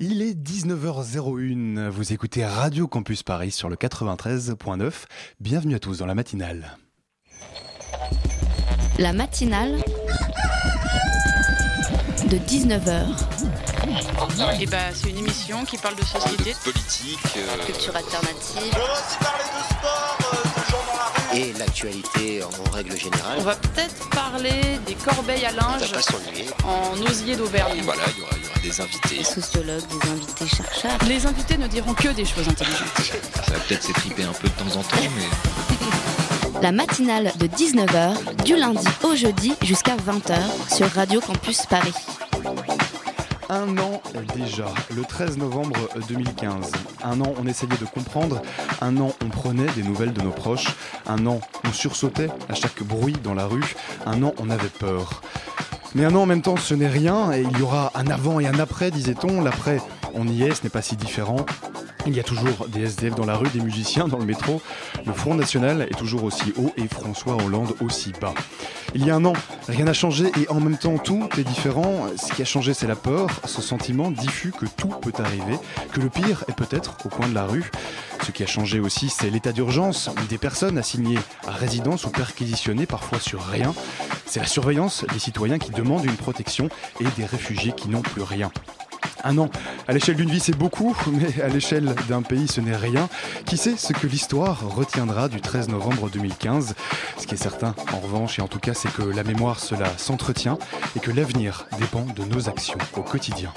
Il est 19h01, vous écoutez Radio Campus Paris sur le 93.9. Bienvenue à tous dans la matinale. La matinale de 19h. Et bah, c'est une émission qui parle de société, de politique, euh, Culture alternative. On va aussi parler de sport, et l'actualité en règle générale. On va peut-être parler des corbeilles à On linge va pas s'ennuyer. en osier d'Auvergne. voilà, il y aura, il y aura des invités. Des sociologues, des invités chercheurs. Les invités ne diront que des choses intelligentes. Ça va peut-être s'étriper un peu de temps en temps, mais La matinale de 19h, du lundi au jeudi jusqu'à 20h sur Radio Campus Paris. Un an déjà, le 13 novembre 2015. Un an, on essayait de comprendre. Un an, on prenait des nouvelles de nos proches. Un an, on sursautait à chaque bruit dans la rue. Un an, on avait peur. Mais un an en même temps, ce n'est rien, et il y aura un avant et un après, disait-on. L'après, on y est, ce n'est pas si différent. Il y a toujours des SDF dans la rue, des musiciens dans le métro. Le Front National est toujours aussi haut et François Hollande aussi bas. Il y a un an, rien n'a changé et en même temps tout est différent. Ce qui a changé, c'est la peur, ce sentiment diffus que tout peut arriver, que le pire est peut-être au coin de la rue. Ce qui a changé aussi, c'est l'état d'urgence, des personnes assignées à résidence ou perquisitionnées parfois sur rien. C'est la surveillance des citoyens qui demandent une protection et des réfugiés qui n'ont plus rien. Un an, à l'échelle d'une vie c'est beaucoup, mais à l'échelle d'un pays ce n'est rien. Qui sait ce que l'histoire retiendra du 13 novembre 2015 Ce qui est certain, en revanche, et en tout cas, c'est que la mémoire cela s'entretient et que l'avenir dépend de nos actions au quotidien.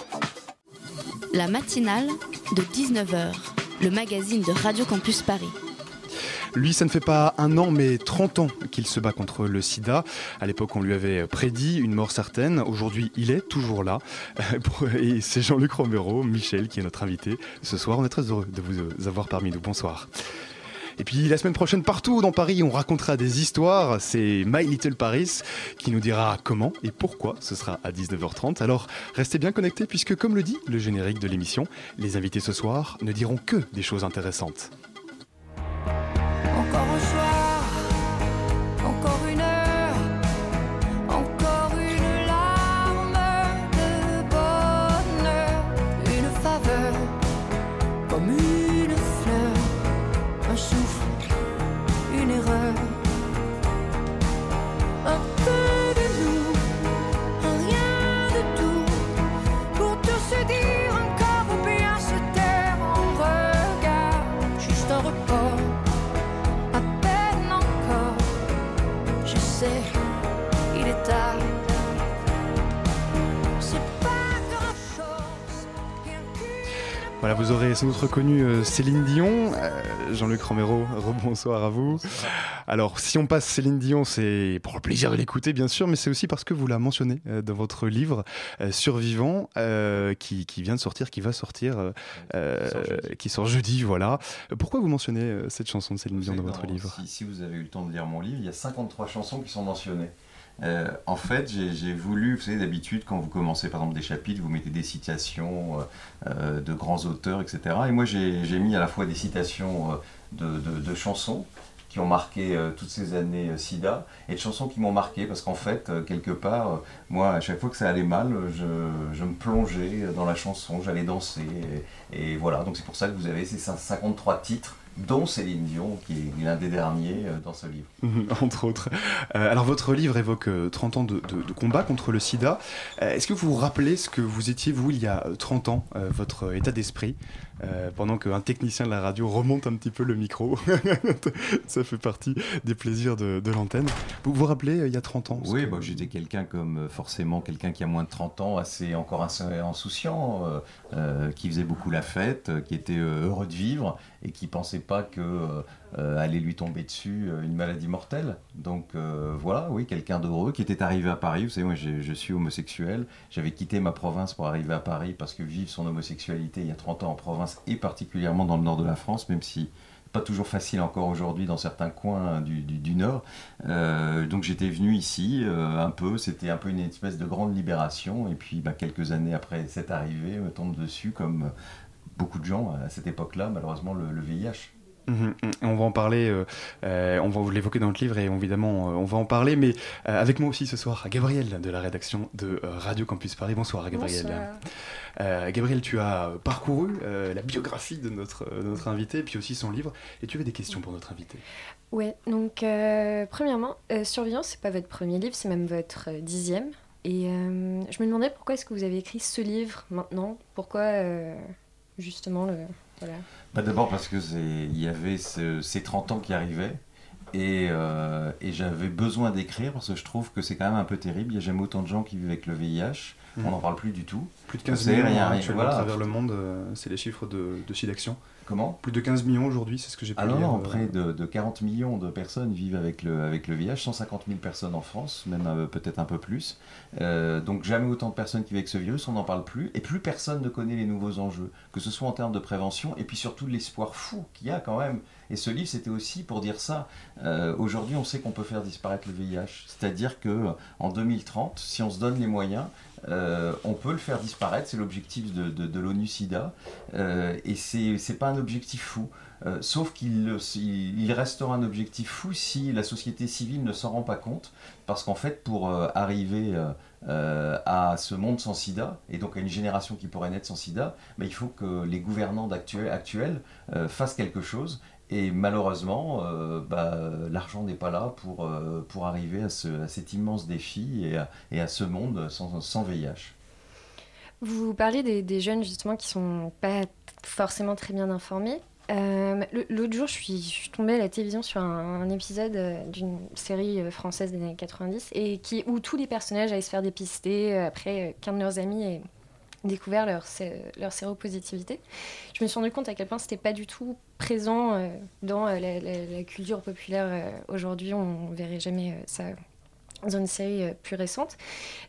La matinale de 19h, le magazine de Radio Campus Paris. Lui, ça ne fait pas un an, mais 30 ans qu'il se bat contre le sida. À l'époque, on lui avait prédit une mort certaine. Aujourd'hui, il est toujours là. Et c'est Jean-Luc Romero, Michel, qui est notre invité ce soir. On est très heureux de vous avoir parmi nous. Bonsoir. Et puis la semaine prochaine, partout dans Paris, on racontera des histoires. C'est My Little Paris qui nous dira comment et pourquoi. Ce sera à 19h30. Alors restez bien connectés puisque, comme le dit le générique de l'émission, les invités ce soir ne diront que des choses intéressantes. Vous aurez sans doute reconnu euh, Céline Dion. Euh, Jean-Luc Romero, rebonsoir à vous. Alors, si on passe Céline Dion, c'est pour le plaisir de l'écouter, bien sûr, mais c'est aussi parce que vous la mentionnez euh, dans votre livre Survivant, euh, qui, qui vient de sortir, qui va sortir, euh, qui sort jeudi, voilà. Pourquoi vous mentionnez cette chanson de Céline Dion dans votre livre? si, si vous avez eu le temps de lire mon livre, il y a 53 chansons qui sont mentionnées. Euh, en fait, j'ai voulu, vous savez, d'habitude, quand vous commencez par exemple des chapitres, vous mettez des citations euh, euh, de grands auteurs, etc. Et moi, j'ai mis à la fois des citations de, chansons qui ont marqué toutes ces années SIDA, et de chansons qui m'ont marqué, parce qu'en fait, quelque part, moi, à chaque fois que ça allait mal, je, je me plongeais dans la chanson, j'allais danser, et, et voilà, donc c'est pour ça que vous avez ces 53 titres, dont Céline Dion, qui est l'un des derniers euh, dans ce livre. entre autres. Euh, alors votre livre évoque euh, 30 ans de, de- de combat contre le sida. Euh, Est-ce que vous vous rappelez ce que vous étiez, vous, il y a euh, 30 ans, euh, votre état d'esprit, euh, pendant qu'un technicien de la radio remonte un petit peu le micro? Ça fait partie des plaisirs de, de l'antenne. Vous vous rappelez, euh, il y a 30 ans Oui, que- bah, j'étais quelqu'un comme euh, forcément quelqu'un qui a moins de 30 ans, assez encore assez insouciant, euh, euh, qui faisait beaucoup la fête, euh, qui était euh, heureux de vivre et qui pensait pas que euh, allait lui tomber dessus euh, une maladie mortelle. Donc euh, voilà, oui, quelqu'un d'heureux qui était arrivé à Paris. Vous savez, moi je suis homosexuel. J'avais quitté ma province pour arriver à Paris parce que vivre son homosexualité il y a 30 ans en province et particulièrement dans le nord de la France, même si pas toujours facile encore aujourd'hui dans certains coins du, du- nord. Donc j'étais venu ici un peu, c'était un peu une espèce de grande libération. Et puis bah, quelques années après cette arrivée, me tombe dessus comme beaucoup de gens à cette époque-là, malheureusement le VIH. Mhm, mhm. On va en parler, euh, euh, on va l'évoquer dans le livre et évidemment euh, on va en parler, mais avec moi aussi ce soir, Gabriel de la rédaction de Radio Campus Paris. Bonsoir Gabriel. Bonsoir. Gabriel, tu as parcouru la biographie de notre, de notre invité, puis aussi son livre, et tu avais des questions pour notre invité. Ouais, donc premièrement, Surveillance, c'est pas votre premier livre, c'est même votre dixième. Et je me demandais pourquoi est-ce que vous avez écrit ce livre maintenant? Pourquoi justement le. Bah, D'abord parce que il y avait ce- ces 30 ans qui arrivaient et, euh, et j'avais besoin d'écrire parce que je trouve que c'est quand même un peu terrible. Il n'y a jamais autant de gens qui vivent avec le VIH. Mhm. On n'en parle plus du tout. Plus de On 15 sait millions rien, rien. actuellement Voilà. à travers le monde, euh, c'est les chiffres de, de SIDAction. Comment? Plus de 15 millions aujourd'hui, c'est ce que j'ai pu Ah non, lire. non, euh, près de, de 40 millions de personnes vivent avec le, avec le VIH, 150 000 personnes en France, même euh, peut-être un peu plus. Euh, donc jamais autant de personnes qui vivent avec ce virus, on n'en parle plus, et plus personne ne connaît les nouveaux enjeux, que ce soit en termes de prévention, et puis surtout l'espoir fou qu'il y a quand même. Et ce livre, c'était aussi pour dire ça. Euh, Aujourd'hui, on sait qu'on peut faire disparaître le VIH, c'est-à-dire que en 2030, si on se donne les moyens, euh, on peut le faire disparaître, c'est l'objectif de, de l'ONU-SIDA, euh, et c'est pas un objectif fou. Euh, sauf qu'il restera un objectif fou si la société civile ne s'en rend pas compte, parce qu'en fait, pour euh, arriver à ce monde sans sida, et donc à une génération qui pourrait naître sans sida, bah, il faut que les gouvernants actuels fassent quelque chose. Et malheureusement, euh, bah, l'argent n'est pas là pour, euh, pour arriver à, ce- cet immense défi et à, et à ce monde sans, sans VIH. Vous parlez des, des jeunes justement qui sont pas forcément très bien informés. Euh, L'autre jour, je suis, je suis tombée à la télévision sur un, épisode d'une série française des années 90 et qui, où tous les personnages allaient se faire dépister après qu'un de leurs amis ait découvert leur, leur séropositivité. Je me suis rendu compte à quel point c'était pas du tout présent euh, dans euh, la, culture populaire euh, aujourd'hui. On verrait jamais ça dans une série plus récente.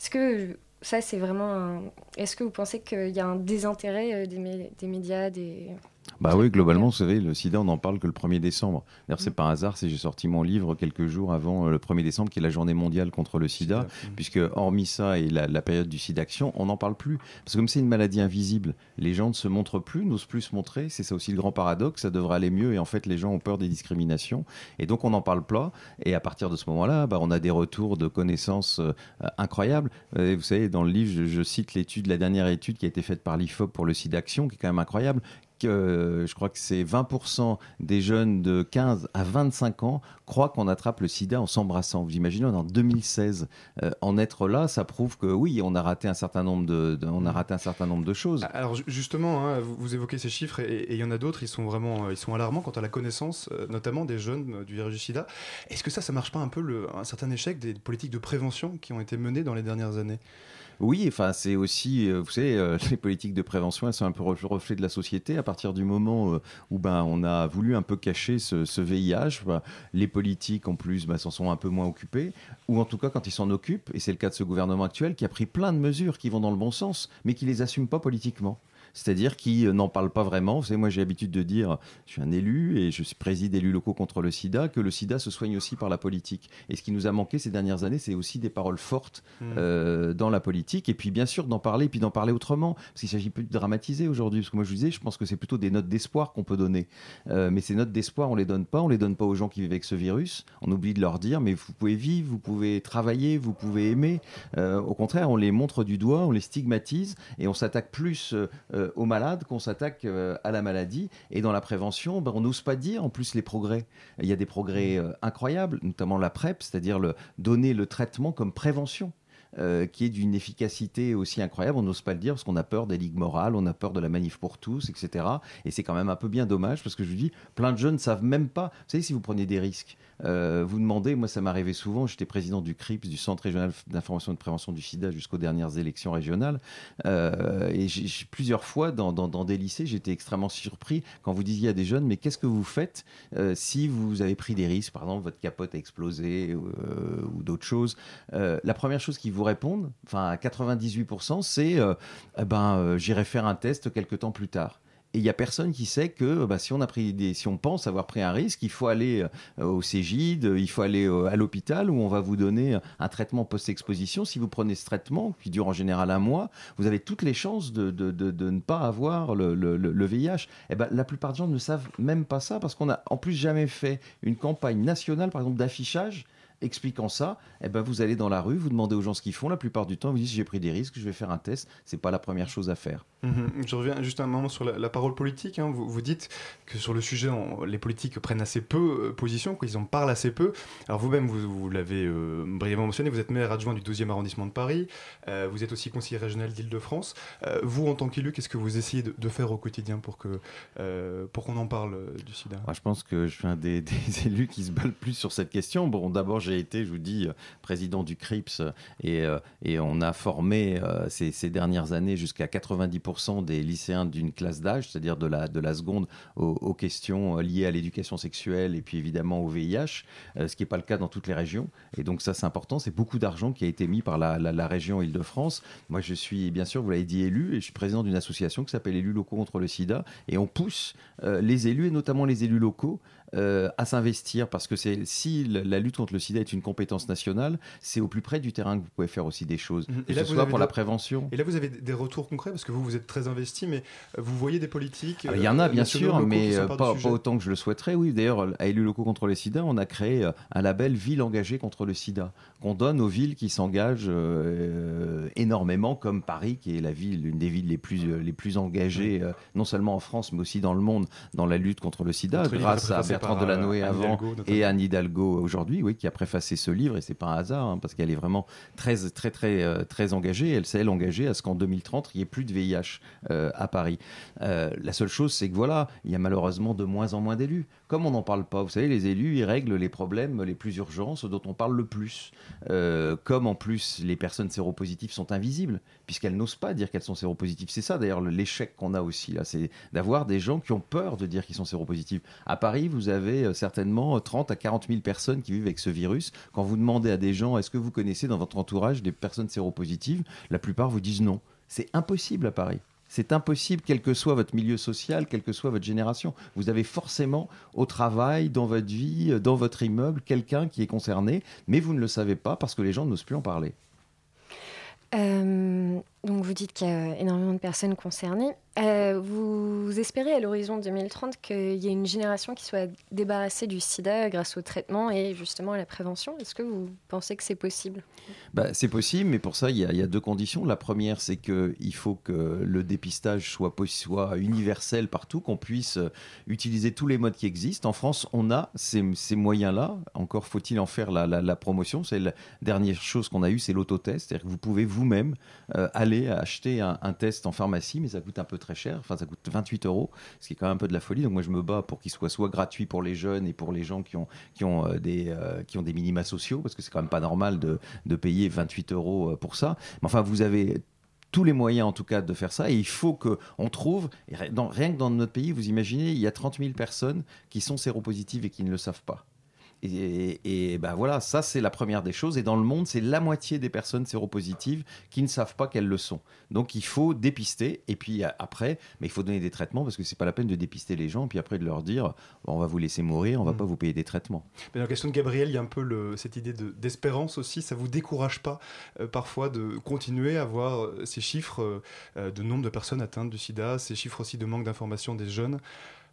Est-ce que ça, c'est vraiment un... Est-ce que vous pensez qu'il y a un désintérêt des, des médias, des... Bah oui, globalement, vous savez, le sida, on n'en parle que le 1er décembre. D'ailleurs, c'est pas un hasard si j'ai sorti mon livre quelques jours avant euh, le 1er décembre, qui est la journée mondiale contre le sida, Sida. puisque hormis ça et la, la période du SIDAction, on n'en parle plus. Parce que comme c'est une maladie invisible, les gens ne se montrent plus, n'osent plus se montrer. C'est ça aussi le grand paradoxe, ça devrait aller mieux, et en fait, les gens ont peur des discriminations. Et donc, on n'en parle pas. Et à partir de ce moment-là, bah, on a des retours de connaissances euh, incroyables. Vous savez, dans le livre, je, je cite l'étude, la dernière étude qui a été faite par l'IFOP pour le SIDAction, qui est quand même incroyable euh, je crois que c'est 20% des jeunes de 15 à 25 ans croient qu'on attrape le sida en s'embrassant. Vous imaginez, on est en 2016. Euh, en être là, ça prouve que oui, on a raté un certain nombre de, on a raté un certain nombre de choses. Alors ju- justement, hein, vous, évoquez ces chiffres et il y en a d'autres, ils sont vraiment euh, ils sont alarmants quant à la connaissance, notamment des jeunes du virus du sida. Est-ce que ça, ça marche pas un peu le, un certain échec des politiques de prévention qui ont été menées dans les dernières années? Oui, enfin, c'est aussi, euh, vous savez, euh, les politiques de prévention, elles sont un peu le reflet de la société. À partir du moment euh, où ben, on a voulu un peu cacher ce, ce VIH, ben, les politiques, en plus, ben, s'en sont un peu moins occupés. Ou en tout cas, quand ils s'en occupent, et c'est le cas de ce gouvernement actuel, qui a pris plein de mesures qui vont dans le bon sens, mais qui les assume pas politiquement. C'est-à-dire qui n'en parlent pas vraiment. Vous savez, moi j'ai l'habitude de dire, je suis un élu et je suis préside élus locaux contre le sida, que le sida se soigne aussi par la politique. Et ce qui nous a manqué ces dernières années, c'est aussi des paroles fortes euh, dans la politique. Et puis bien sûr d'en parler, et puis d'en parler autrement. Parce qu'il s'agit plus de dramatiser aujourd'hui. Parce que moi je vous disais, je pense que c'est plutôt des notes d'espoir qu'on peut donner. Euh, mais ces notes d'espoir, on les donne pas. On les donne pas aux gens qui vivent avec ce virus. On oublie de leur dire, mais vous pouvez vivre, vous pouvez travailler, vous pouvez aimer. Euh, au contraire, on les montre du doigt, on les stigmatise et on s'attaque plus euh, euh, aux malades qu'on s'attaque euh, à la maladie. Et dans la prévention, ben, on n'ose pas dire en plus les progrès. Il y a des progrès euh, incroyables, notamment la PrEP, c'est-à-dire le, donner le traitement comme prévention. euh, qui est d'une efficacité aussi incroyable, on n'ose pas le dire parce qu'on a peur des ligues morales, on a peur de la manif pour tous, etc. Et c'est quand même un peu bien dommage parce que je vous dis, plein de jeunes ne savent même pas. Vous savez, si vous prenez des risques, euh, vous demandez, moi ça m'arrivait souvent, j'étais président du CRIPS, du Centre régional d'information et de prévention du sida jusqu'aux dernières élections régionales. Euh, et plusieurs fois dans, des lycées, j'étais extrêmement surpris quand vous disiez à des jeunes, mais qu'est-ce que vous faites euh, si vous avez pris des risques, par exemple votre capote a explosé ou d'autres choses La première chose qu'ils vous répondent, enfin à 98%, c'est Eh ben, j'irai faire un test quelques temps plus tard. Il y a personne qui sait que bah, si on pense avoir pris un risque, il faut aller euh, au Cégide, il faut aller euh, à l'hôpital où on va vous donner un traitement post-exposition. Si vous prenez ce traitement, qui dure en général un mois, vous avez toutes les chances de, ne pas avoir le, VIH. Et ben, la plupart des gens ne savent même pas ça parce qu'on n'a en plus jamais fait une campagne nationale, par exemple, d'affichage expliquant ça, eh ben vous allez dans la rue, vous demandez aux gens ce qu'ils font. La plupart du temps, vous dites j'ai pris des risques, je vais faire un test. C'est pas la première chose à faire. Mhm. Je reviens juste un moment sur la, la parole politique. Hein. Vous, vous, dites que sur le sujet, on, les politiques prennent assez peu euh, position, qu'ils en parlent assez peu. Alors vous-même, vous, vous l'avez euh, brièvement mentionné, vous êtes maire adjoint du 12e arrondissement de Paris. Euh, vous êtes aussi conseiller régional d'Île-de-France. Euh, vous, en tant qu'élu, qu'est-ce que vous essayez de, de, faire au quotidien pour que pour qu'on en parle du SIDA? Moi, Je pense que je suis un des, des élus qui se balle plus sur cette question. Bon, d'abord, j'ai été, je vous dis, président du CRIPS et, et on a formé ces, dernières années jusqu'à 90% des lycéens d'une classe d'âge, c'est-à-dire de la, de la seconde aux, questions liées à l'éducation sexuelle et puis évidemment au VIH, euh, ce qui n'est pas le cas dans toutes les régions. Et donc ça c'est important, c'est beaucoup d'argent qui a été mis par la, région Île-de-France. Moi je suis bien sûr, vous l'avez dit, élu et je suis président d'une association qui s'appelle Élus locaux contre le sida et on pousse euh, les élus et notamment les élus locaux euh, à s'investir parce que c'est si la lutte contre le sida est une compétence nationale, c'est au plus près du terrain que vous pouvez faire aussi des choses. Mhm. Et, là, ce soit pour la prévention. Et là, vous avez des retours concrets parce que vous, vous êtes très investi, mais vous voyez des politiques. Il y en a bien sûr, mais pas, pas, autant que je le souhaiterais. Oui, d'ailleurs, à Élus locaux contre le sida, on a créé un label Ville engagée contre le sida qu'on donne aux villes qui s'engagent euh, énormément, comme Paris, qui est la ville, l'une des villes les plus, les plus engagées, euh, non seulement en France, mais aussi dans le monde, dans la lutte contre le sida, Notre grâce à Bertrand Delanoë avant Hidalgo, et Anne Hidalgo aujourd'hui, oui, qui a préfacé ce livre, et c'est pas un hasard, hein, parce qu'elle est vraiment très, très, très, euh, très engagée. Elle s'est, elle, engagée à ce qu'en 2030, il n'y ait plus de VIH euh, à Paris. Euh, la seule chose, c'est que voilà, il y a malheureusement de moins en moins d'élus. Comme on n'en parle pas, vous savez, les élus, ils règlent les problèmes les plus urgents, ceux dont on parle le plus. Euh, comme en plus les personnes séropositives sont invisibles, puisqu'elles n'osent pas dire qu'elles sont séropositives. C'est ça d'ailleurs l'échec qu'on a aussi là, c'est d'avoir des gens qui ont peur de dire qu'ils sont séropositifs. À Paris, vous avez euh, certainement 30 à 40 000 personnes qui vivent avec ce virus. Quand vous demandez à des gens, est-ce que vous connaissez dans votre entourage des personnes séropositives, la plupart vous disent non. C'est impossible à Paris. C'est impossible, quel que soit votre milieu social, quelle que soit votre génération. Vous avez forcément au travail, dans votre vie, dans votre immeuble, quelqu'un qui est concerné, mais vous ne le savez pas parce que les gens n'osent plus en parler. Euh, donc vous dites qu'il y a énormément de personnes concernées. Euh, vous espérez à l'horizon 2030 qu'il y ait une génération qui soit débarrassée du sida grâce au traitement et justement à la prévention? Est-ce que vous pensez que c'est possible? Bah, C'est possible, mais pour ça, il y, a, deux conditions. La première, c'est qu'il faut que le dépistage soit, universel partout, qu'on puisse utiliser tous les modes qui existent. En France, on a ces, moyens-là. Encore faut-il en faire la promotion. C'est la dernière chose qu'on a eue, c'est l'autotest. C'est-à-dire que vous pouvez vous-même euh, aller acheter un, test en pharmacie, mais ça coûte un peu très cher. Enfin, ça coûte 28 euros, ce qui est quand même un peu de la folie. Donc moi, je me bats pour qu'il soit soit gratuit pour les jeunes et pour les gens qui ont, qui ont, euh, des, euh, qui ont des minima sociaux, parce que c'est quand même pas normal de, de payer 28 euros pour ça. Mais enfin, vous avez tous les moyens en tout cas de faire ça et il faut qu'on trouve, dans, rien que dans notre pays, vous imaginez, il y a 30 000 personnes qui sont séropositives et qui ne le savent pas. Et, et ben voilà, ça c'est la première des choses. Et dans le monde, c'est la moitié des personnes séropositives qui ne savent pas qu'elles le sont. Donc il faut dépister. Et puis après, mais il faut donner des traitements parce que c'est pas la peine de dépister les gens. Et puis après de leur dire, on va vous laisser mourir, on va mmh. pas vous payer des traitements. Mais dans la question de Gabriel, il y a un peu le, cette idée d'espérance aussi. Ça vous décourage pas euh, parfois de continuer à voir euh, ces chiffres euh, de nombre de personnes atteintes du SIDA, ces chiffres aussi de manque d'information des jeunes?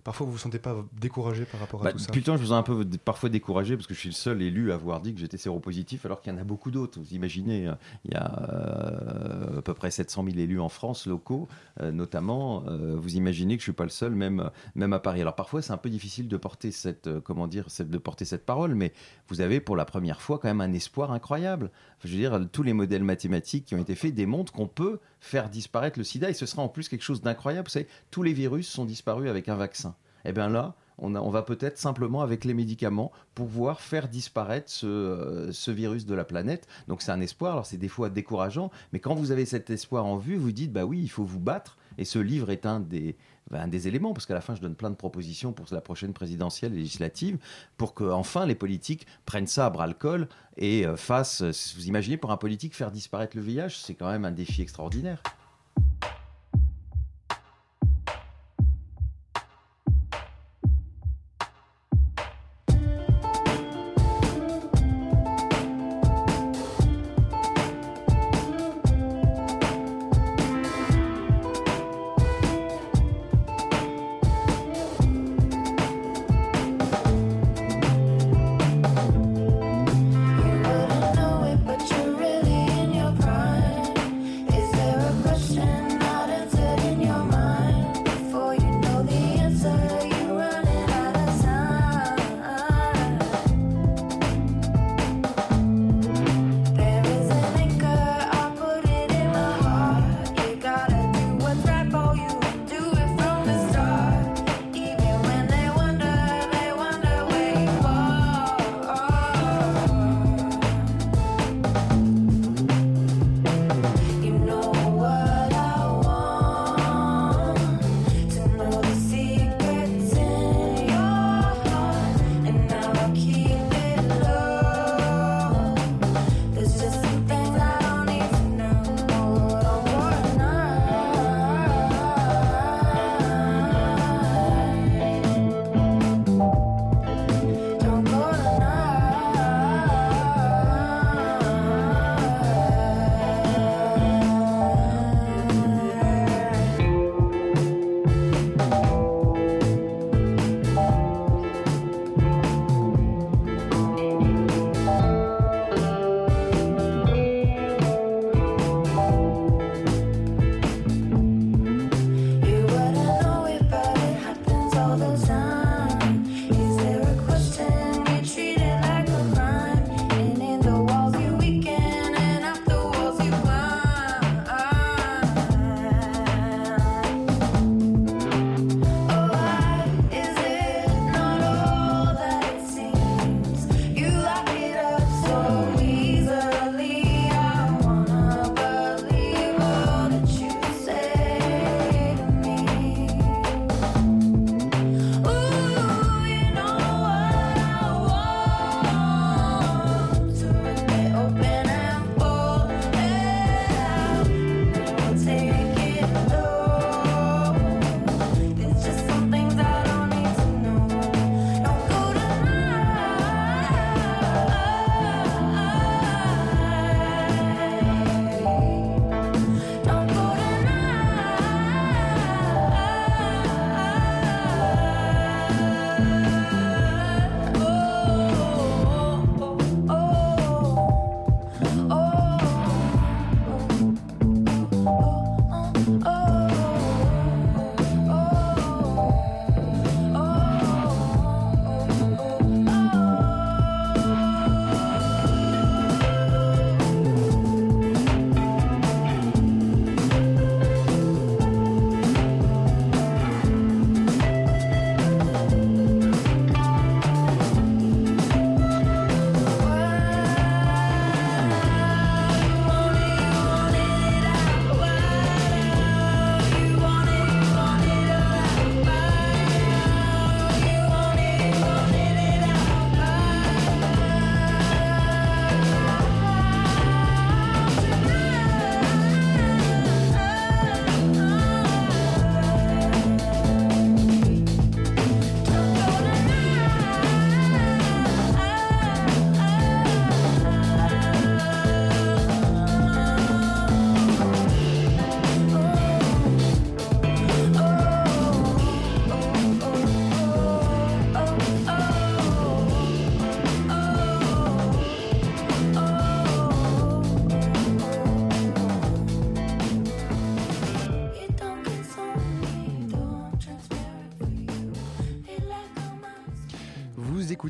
Parfois, vous vous sentez pas découragé par rapport à bah, tout ça Putain, je vous sens un peu parfois découragé parce que je suis le seul élu à avoir dit que j'étais séropositif, alors qu'il y en a beaucoup d'autres. Vous imaginez, il y a euh, à peu près 700 000 élus en France, locaux euh, notamment. Euh, vous imaginez que je suis pas le seul, même, même à Paris. Alors parfois, c'est un peu difficile de porter cette, euh, comment dire, cette, de porter cette parole, mais vous avez pour la première fois quand même un espoir incroyable. Enfin, je veux dire, tous les modèles mathématiques qui ont été faits démontrent qu'on peut faire disparaître le sida et ce sera en plus quelque chose d'incroyable. Vous savez, tous les virus sont disparus avec un vaccin. Et eh bien là, on, va peut-être simplement avec les médicaments pouvoir faire disparaître ce, euh, ce virus de la planète. Donc c'est un espoir. Alors c'est des fois décourageant, mais quand vous avez cet espoir en vue, vous dites bah oui, il faut vous battre. Et ce livre est un des, un des éléments, parce qu'à la fin, je donne plein de propositions pour la prochaine présidentielle législative, pour que enfin les politiques prennent ça à bras le col et euh, fassent. Vous imaginez pour un politique faire disparaître le VIH, c'est quand même un défi extraordinaire.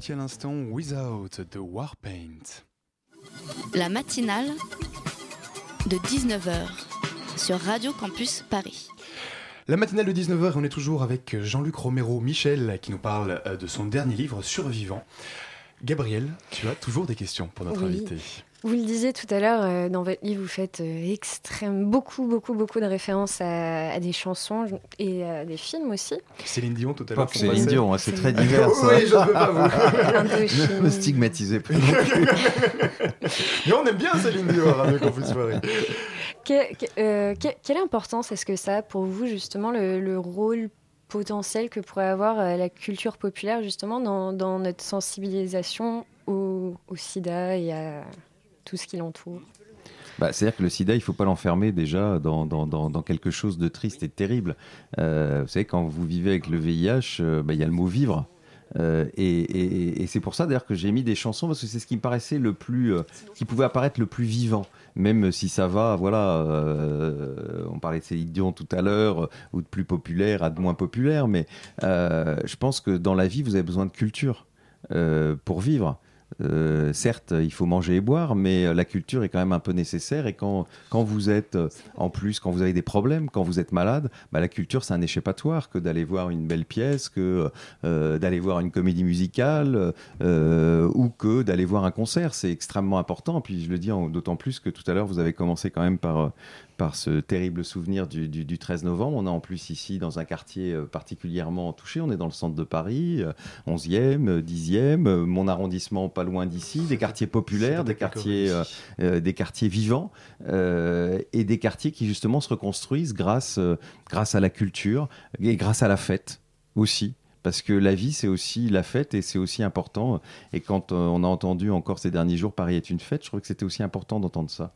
Écoutiez à l'instant Without the Warpaint. La matinale de 19h sur Radio Campus Paris. La matinale de 19h, on est toujours avec Jean-Luc Romero Michel qui nous parle euh, de son dernier livre, Survivant. Gabriel, tu as toujours des questions pour notre Oui. invité. Vous le disiez tout à l'heure, euh, dans votre livre, vous faites euh, extrême, beaucoup, beaucoup, beaucoup de références à, à des chansons et à des films aussi. Céline Dion tout à Pas l'heure. que qu'on Céline passait. Dion, hein, c'est très divers ça. Oui, je ne veux pas vous. Ne me stigmatisez pas. Mais on aime bien Céline Dion à Radio Campus Paris. Que- que- euh, que- quelle importance est-ce que ça a pour vous, justement, le, le rôle potentiel que pourrait avoir la culture populaire, justement, dans, dans notre sensibilisation au, au sida et à tout ce qui l'entoure Bah, C'est-à-dire que le sida, il ne faut pas l'enfermer déjà dans, quelque chose de triste et de terrible. Euh, vous savez, quand vous vivez avec le VIH, euh, bah, il y a le mot vivre. Euh, et c'est pour ça d'ailleurs que j'ai mis des chansons parce que c'est ce qui me paraissait le plus, qui pouvait apparaître le plus vivant, même si ça va, voilà. on parlait de Céline Dion tout à l'heure, ou de plus populaire à de moins populaire, mais je pense que dans la vie vous avez besoin de culture pour vivre. Euh, certes, il faut manger et boire, mais euh, la culture est quand même un peu nécessaire. Et quand, quand vous êtes, euh, en plus, quand vous avez des problèmes, quand vous êtes malade, bah, la culture, c'est un échappatoire que d'aller voir une belle pièce, que d'aller voir une comédie musicale ou que d'aller voir un concert. C'est extrêmement important. Puis je le dis d'autant plus que tout à l'heure, vous avez commencé quand même par, par ce terrible souvenir du, du- du 13 novembre. On est en plus ici dans un quartier euh, particulièrement touché. On est dans le centre de Paris, euh, 11e, euh, 10e, euh, mon arrondissement pas loin d'ici, des quartiers populaires, des quartiers, euh, des quartiers vivants euh, et des quartiers qui justement se reconstruisent grâce, euh, grâce à la culture et grâce à la fête aussi. Parce que la vie, c'est aussi la fête et c'est aussi important. Et quand on a entendu encore ces derniers jours Paris est une fête, je trouvais que c'était aussi important d'entendre ça.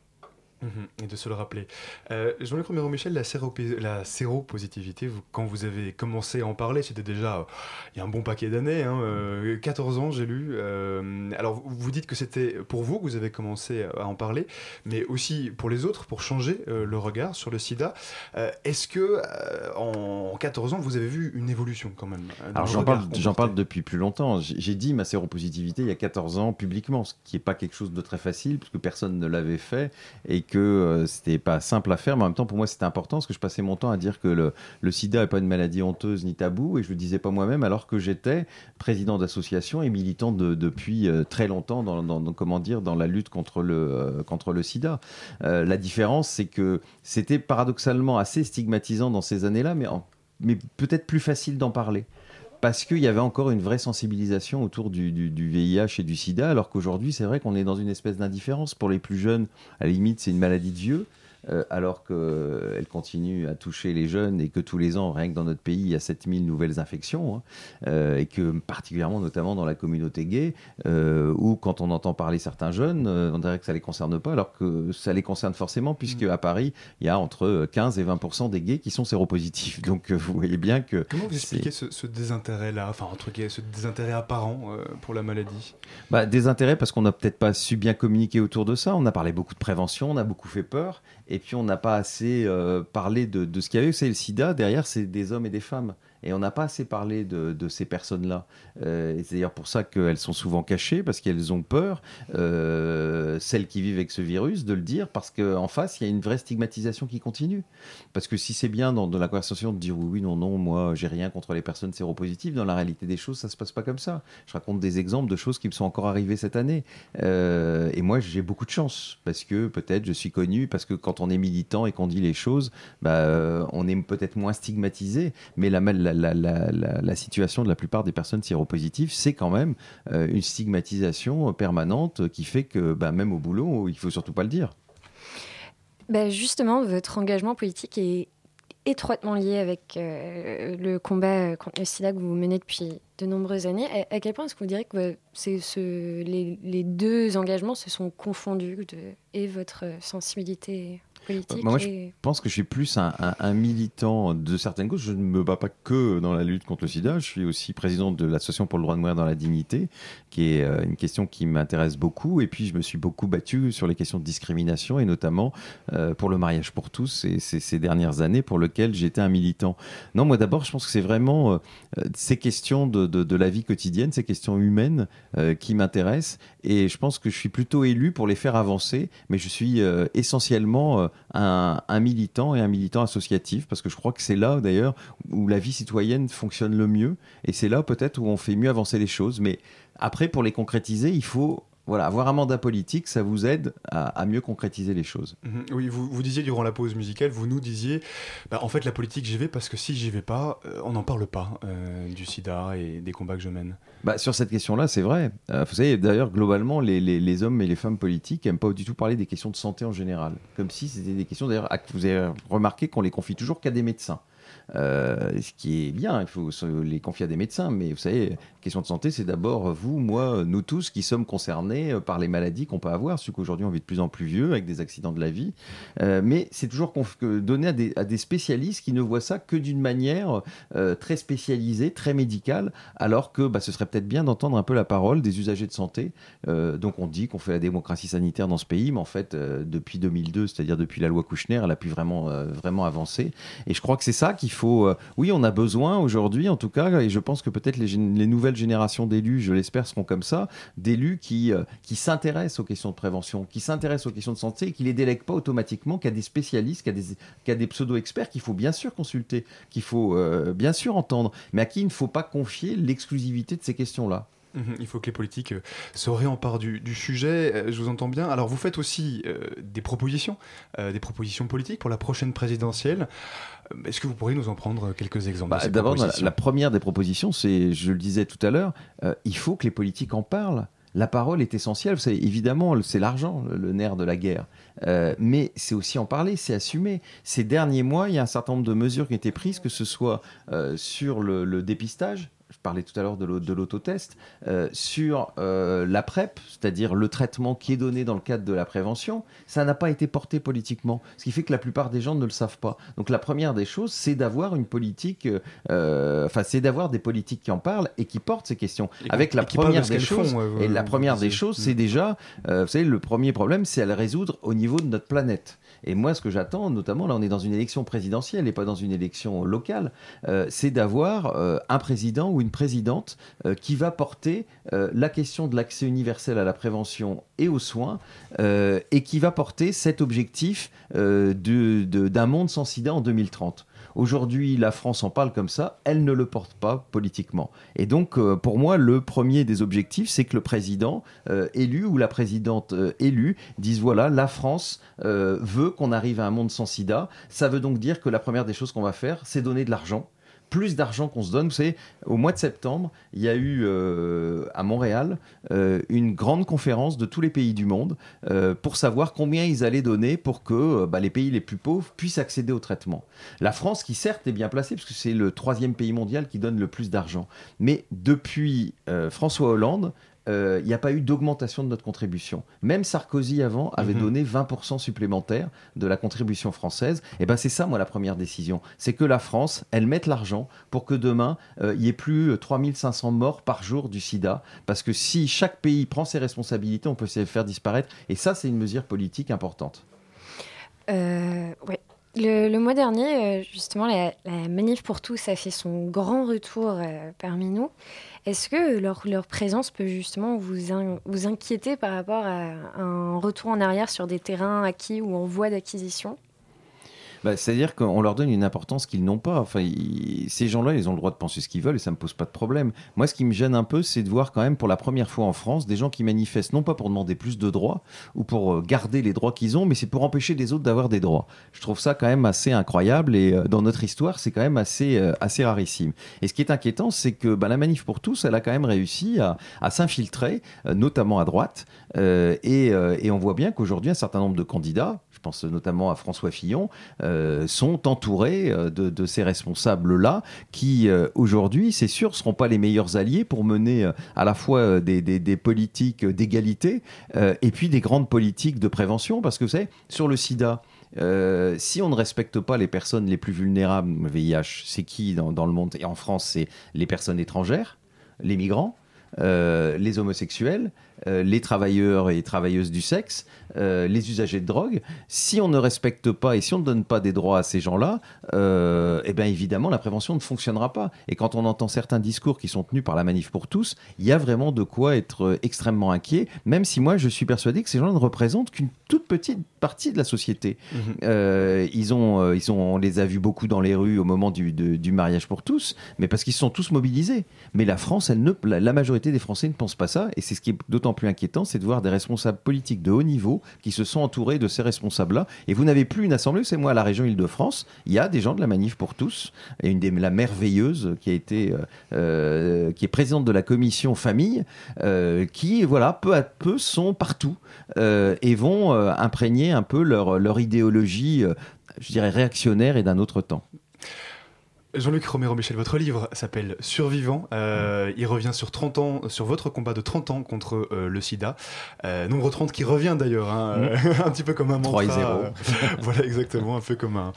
Mhm, Et de se le rappeler. Euh, Jean-Luc Romero Michel, la, séropositivité, vous- quand vous avez commencé à en parler, c'était déjà euh, il y a un bon paquet d'années, hein, euh, 14 ans j'ai lu. euh, alors vous- dites que c'était pour vous que vous avez commencé à en parler, mais aussi pour les autres, pour changer euh, le regard sur le sida. Euh, Est-ce que euh, en 14 ans vous avez vu une évolution quand même euh, Alors j'en parle, parle depuis plus longtemps. J'ai j'ai dit ma séropositivité il y a 14 ans publiquement, ce qui n'est pas quelque chose de très facile puisque personne ne l'avait fait et que euh, c'était pas simple à faire. Mais en même temps, pour moi, c'était important parce que je passais mon temps à dire que le, le sida n'est pas une maladie honteuse ni tabou et je le disais pas moi-même alors que j'étais président d'association et militant de- depuis euh, très longtemps dans, dans- comment dire, dans la lutte contre le, euh, contre le sida. La différence, c'est que c'était paradoxalement assez stigmatisant dans ces années-là, mais, mais peut-être plus facile d'en parler parce qu'il y avait encore une vraie sensibilisation autour du, VIH et du sida, alors qu'aujourd'hui, c'est vrai qu'on est dans une espèce d'indifférence. Pour les plus jeunes, à la limite, c'est une maladie de vieux, euh, alors qu'elle continue à toucher les jeunes et que tous les ans, rien que dans notre pays, il y a 7000 nouvelles infections, hein, euh, et que particulièrement, notamment dans la communauté gay, euh, où quand on entend parler certains jeunes, euh, on dirait que ça les concerne pas, alors que ça les concerne forcément, puisque à Paris, il y a entre 15 et 20% des gays qui sont séropositifs. Donc vous voyez bien que Comment vous expliquez ce, ce désintérêt-là, enfin entre guillemets, ce désintérêt apparent pour la maladie? Bah, des intérêts parce qu'on n'a peut-être pas su bien communiquer autour de ça. On a parlé beaucoup de prévention, on a beaucoup fait peur, et puis on n'a pas assez euh, parlé de, ce qu'il y avait. Vous savez, le sida, derrière, c'est des hommes et des femmes. Et on n'a pas assez parlé de, ces personnes-là. Euh, c'est d'ailleurs pour ça qu'elles sont souvent cachées, parce qu'elles ont peur, euh, celles qui vivent avec ce virus, de le dire, parce qu'en face, il y a une vraie stigmatisation qui continue. Parce que si c'est bien dans, la conversation de dire oui, oui, non, non, moi, j'ai rien contre les personnes séropositives, dans la réalité des choses, ça se passe pas comme ça. Je raconte des exemples de choses qui me sont encore arrivées cette année. Euh, et moi, j'ai beaucoup de chance, parce que peut-être je suis connu, parce que quand on est militant et qu'on dit les choses, bah, on est peut-être moins stigmatisé, mais la, la, la, situation de la plupart des personnes séropositives, c'est quand même euh, une stigmatisation permanente qui fait que bah, même au boulot, il faut surtout pas le dire. Bah, justement, votre engagement politique est étroitement lié avec euh, le combat contre le sida que vous menez depuis de nombreuses années. À, quel point est-ce que vous direz que euh, ce, les, deux engagements se sont confondus et votre sensibilité politique. Moi, je pense que je suis plus un, un- un militant de certaines causes. Je ne me bats pas que dans la lutte contre le sida. Je suis aussi président de l'Association pour le droit de mourir dans la dignité, qui est euh, une question qui m'intéresse beaucoup. Et puis, je me suis beaucoup battu sur les questions de discrimination, et notamment euh, pour le mariage pour tous ces, ces- ces dernières années, pour lequel j'étais un militant. Non, moi d'abord, je pense que c'est vraiment euh, euh, ces questions de, de- de la vie quotidienne, ces questions humaines euh, qui m'intéressent. Et je pense que je suis plutôt élu pour les faire avancer, mais je suis euh, essentiellement euh, un, militant et un militant associatif, parce que je crois que c'est là d'ailleurs où la vie citoyenne fonctionne le mieux, et c'est là peut-être où on fait mieux avancer les choses. Mais après, pour les concrétiser, il faut... Voilà, avoir un mandat politique, ça vous aide à, à mieux concrétiser les choses. Mhm. Oui, vous, vous disiez durant la pause musicale, vous nous disiez, bah, en fait la politique j'y vais parce que si j'y vais pas, euh, on n'en parle pas euh, du sida et des combats que je mène. Bah, sur cette question-là, c'est vrai. Euh, vous savez, d'ailleurs, globalement, les, les- les hommes et les femmes politiques n'aiment pas du tout parler des questions de santé en général. Comme si c'était des questions, d'ailleurs, vous avez remarqué qu'on les confie toujours qu'à des médecins. Euh, ce qui est bien, il faut les confier à des médecins, mais vous savez, question de santé, c'est d'abord vous, moi, nous tous qui sommes concernés euh, par les maladies qu'on peut avoir, surtout qu'aujourd'hui on vit de plus en plus vieux avec des accidents de la vie. Euh, mais c'est toujours donné à des, spécialistes qui ne voient ça que d'une manière euh, très spécialisée, très médicale, alors que bah, ce serait peut-être bien d'entendre un peu la parole des usagers de santé. Euh, donc on dit qu'on fait la démocratie sanitaire dans ce pays, mais en fait, euh, depuis 2002, c'est-à-dire depuis la loi Kouchner, elle a pu vraiment, euh, vraiment avancer. Et je crois que c'est ça qu'il faut. euh, oui, on a besoin aujourd'hui, en tout cas, et je pense que peut-être les nouvelles générations d'élus, je l'espère, seront comme ça, d'élus qui, euh, qui s'intéressent aux questions de prévention, qui s'intéressent aux questions de santé et qui les délèguent pas automatiquement qu'à des spécialistes, qu'à des, qu'à des pseudo-experts qu'il faut bien sûr consulter, qu'il faut euh, bien sûr entendre, mais à qui il ne faut pas confier l'exclusivité de ces questions-là. Mhm. Il faut que les politiques euh, se réemparent du, sujet. Je vous entends bien. Alors, vous faites aussi des propositions, des propositions politiques pour la prochaine présidentielle. Euh, Est-ce que vous pourriez nous en prendre quelques exemples Bah, D'abord, la, première des propositions, c'est, je le disais tout à l'heure, euh, il faut que les politiques en parlent. La parole est essentielle. Vous savez, évidemment, c'est l'argent, le, le nerf de la guerre. Euh, mais c'est aussi en parler, c'est assumer. Ces derniers mois, il y a un certain nombre de mesures qui ont été prises, que ce soit euh, sur le, le dépistage. Je parlais tout à l'heure de l'au- de l'autotest, euh, sur euh, la PrEP, c'est-à-dire le traitement qui est donné dans le cadre de la prévention, ça n'a pas été porté politiquement, ce qui fait que la plupart des gens ne le savent pas. Donc la première des choses, c'est d'avoir une politique, euh, euh, enfin c'est d'avoir des politiques qui en parlent et qui portent ces questions. Et Avec la première des choses, et la première des choses, Mm. c'est déjà, euh, vous savez, le premier problème, c'est à le résoudre au niveau de notre planète. Et moi, ce que j'attends, notamment, là, on est dans une élection présidentielle et pas dans une élection locale, c'est d'avoir un président ou une présidente euh, qui va porter euh, la question de l'accès universel à la prévention et aux soins euh, et qui va porter cet objectif d'un monde sans sida en 2030. Aujourd'hui, la France en parle comme ça, elle ne le porte pas politiquement. Et donc, pour moi, le premier des objectifs, c'est que le président élu ou la présidente élue dise voilà, la France veut qu'on arrive à un monde sans sida. Ça veut donc dire que la première des choses qu'on va faire, c'est donner de l'argent plus d'argent qu'on se donne. Vous savez, au mois de septembre, il y a eu euh, à Montréal euh, une grande conférence de tous les pays du monde euh, pour savoir combien ils allaient donner pour que bah, les pays les plus pauvres puissent accéder au traitement. La France, qui certes est bien placée, parce que c'est le troisième pays mondial qui donne le plus d'argent, mais depuis François Hollande, il n'y a pas eu d'augmentation de notre contribution. Même Sarkozy avant avait Mhm. donné 20% supplémentaire de la contribution française. Et ben c'est ça, moi, la première décision. C'est que la France, elle mette l'argent pour que demain, euh, il n'y ait plus euh, 3500 morts par jour du sida. Parce que si chaque pays prend ses responsabilités, on peut se les faire disparaître. Et ça, c'est une mesure politique importante. Euh, ouais. Le, mois dernier, euh, justement, la, Manif pour tous a fait son grand retour euh, parmi nous. Est-ce que leur, présence peut justement vous inquiéter par rapport à un retour en arrière sur des terrains acquis ou en voie d'acquisition? Bah, C'est-à-dire qu'on leur donne une importance qu'ils n'ont pas. Enfin, ces gens-là, ils ont le droit de penser ce qu'ils veulent et ça me pose pas de problème. Moi, ce qui me gêne un peu, c'est de voir quand même pour la première fois en France des gens qui manifestent non pas pour demander plus de droits ou pour euh, garder les droits qu'ils ont, mais c'est pour empêcher les autres d'avoir des droits. Je trouve ça quand même assez incroyable et euh, dans notre histoire, c'est quand même assez, euh, assez rarissime. Et ce qui est inquiétant, c'est que bah, la manif pour tous, elle a quand même réussi à, s'infiltrer, notamment à droite, et on voit bien qu'aujourd'hui, un certain nombre de candidats, je pense notamment à François Fillon, euh, sont entourés euh, de, ces responsables-là qui, euh, aujourd'hui, c'est sûr, ne seront pas les meilleurs alliés pour mener à la fois des, politiques d'égalité et puis des grandes politiques de prévention. Parce que vous savez, sur le sida, si on ne respecte pas les personnes les plus vulnérables, le VIH, c'est qui dans, le monde? Et en France, c'est les personnes étrangères, les migrants, les homosexuels, euh, les travailleurs et travailleuses du sexe, euh, les usagers de drogue. Si on ne respecte pas et si on ne donne pas des droits à ces gens-là, euh, eh bien évidemment la prévention ne fonctionnera pas. Et quand on entend certains discours qui sont tenus par la manif pour tous, il y a vraiment de quoi être extrêmement inquiet, même si moi je suis persuadé que ces gens ne représentent qu'une toute petite partie de la société. Mhm. Euh, ils ont, euh, ils ont, on les a vus beaucoup dans les rues au moment du, de- du mariage pour tous, mais parce qu'ils sont tous mobilisés. Mais la France, elle ne, la, la majorité des Français ne pensent pas ça, et c'est ce qui est d'autant plus inquiétant, c'est de voir des responsables politiques de haut niveau qui se sont entourés de ces responsables-là. Et vous n'avez plus une assemblée, c'est moi à la région Île-de-France, il y a des gens de la manif pour tous, et une des la merveilleuse qui a été, euh, qui est présidente de la commission famille, euh, qui voilà peu à peu sont partout et vont imprégner un peu leur, leur idéologie, euh, je dirais réactionnaire et d'un autre temps. Jean-Luc Romero Michel, votre livre s'appelle Survivant. Euh, il revient sur 30 ans, sur votre combat de 30 ans contre euh, le sida. Euh, nombre 30 qui revient d'ailleurs, hein, euh, un petit peu comme un mantra. 3 et 0. euh, voilà, exactement, un peu comme un,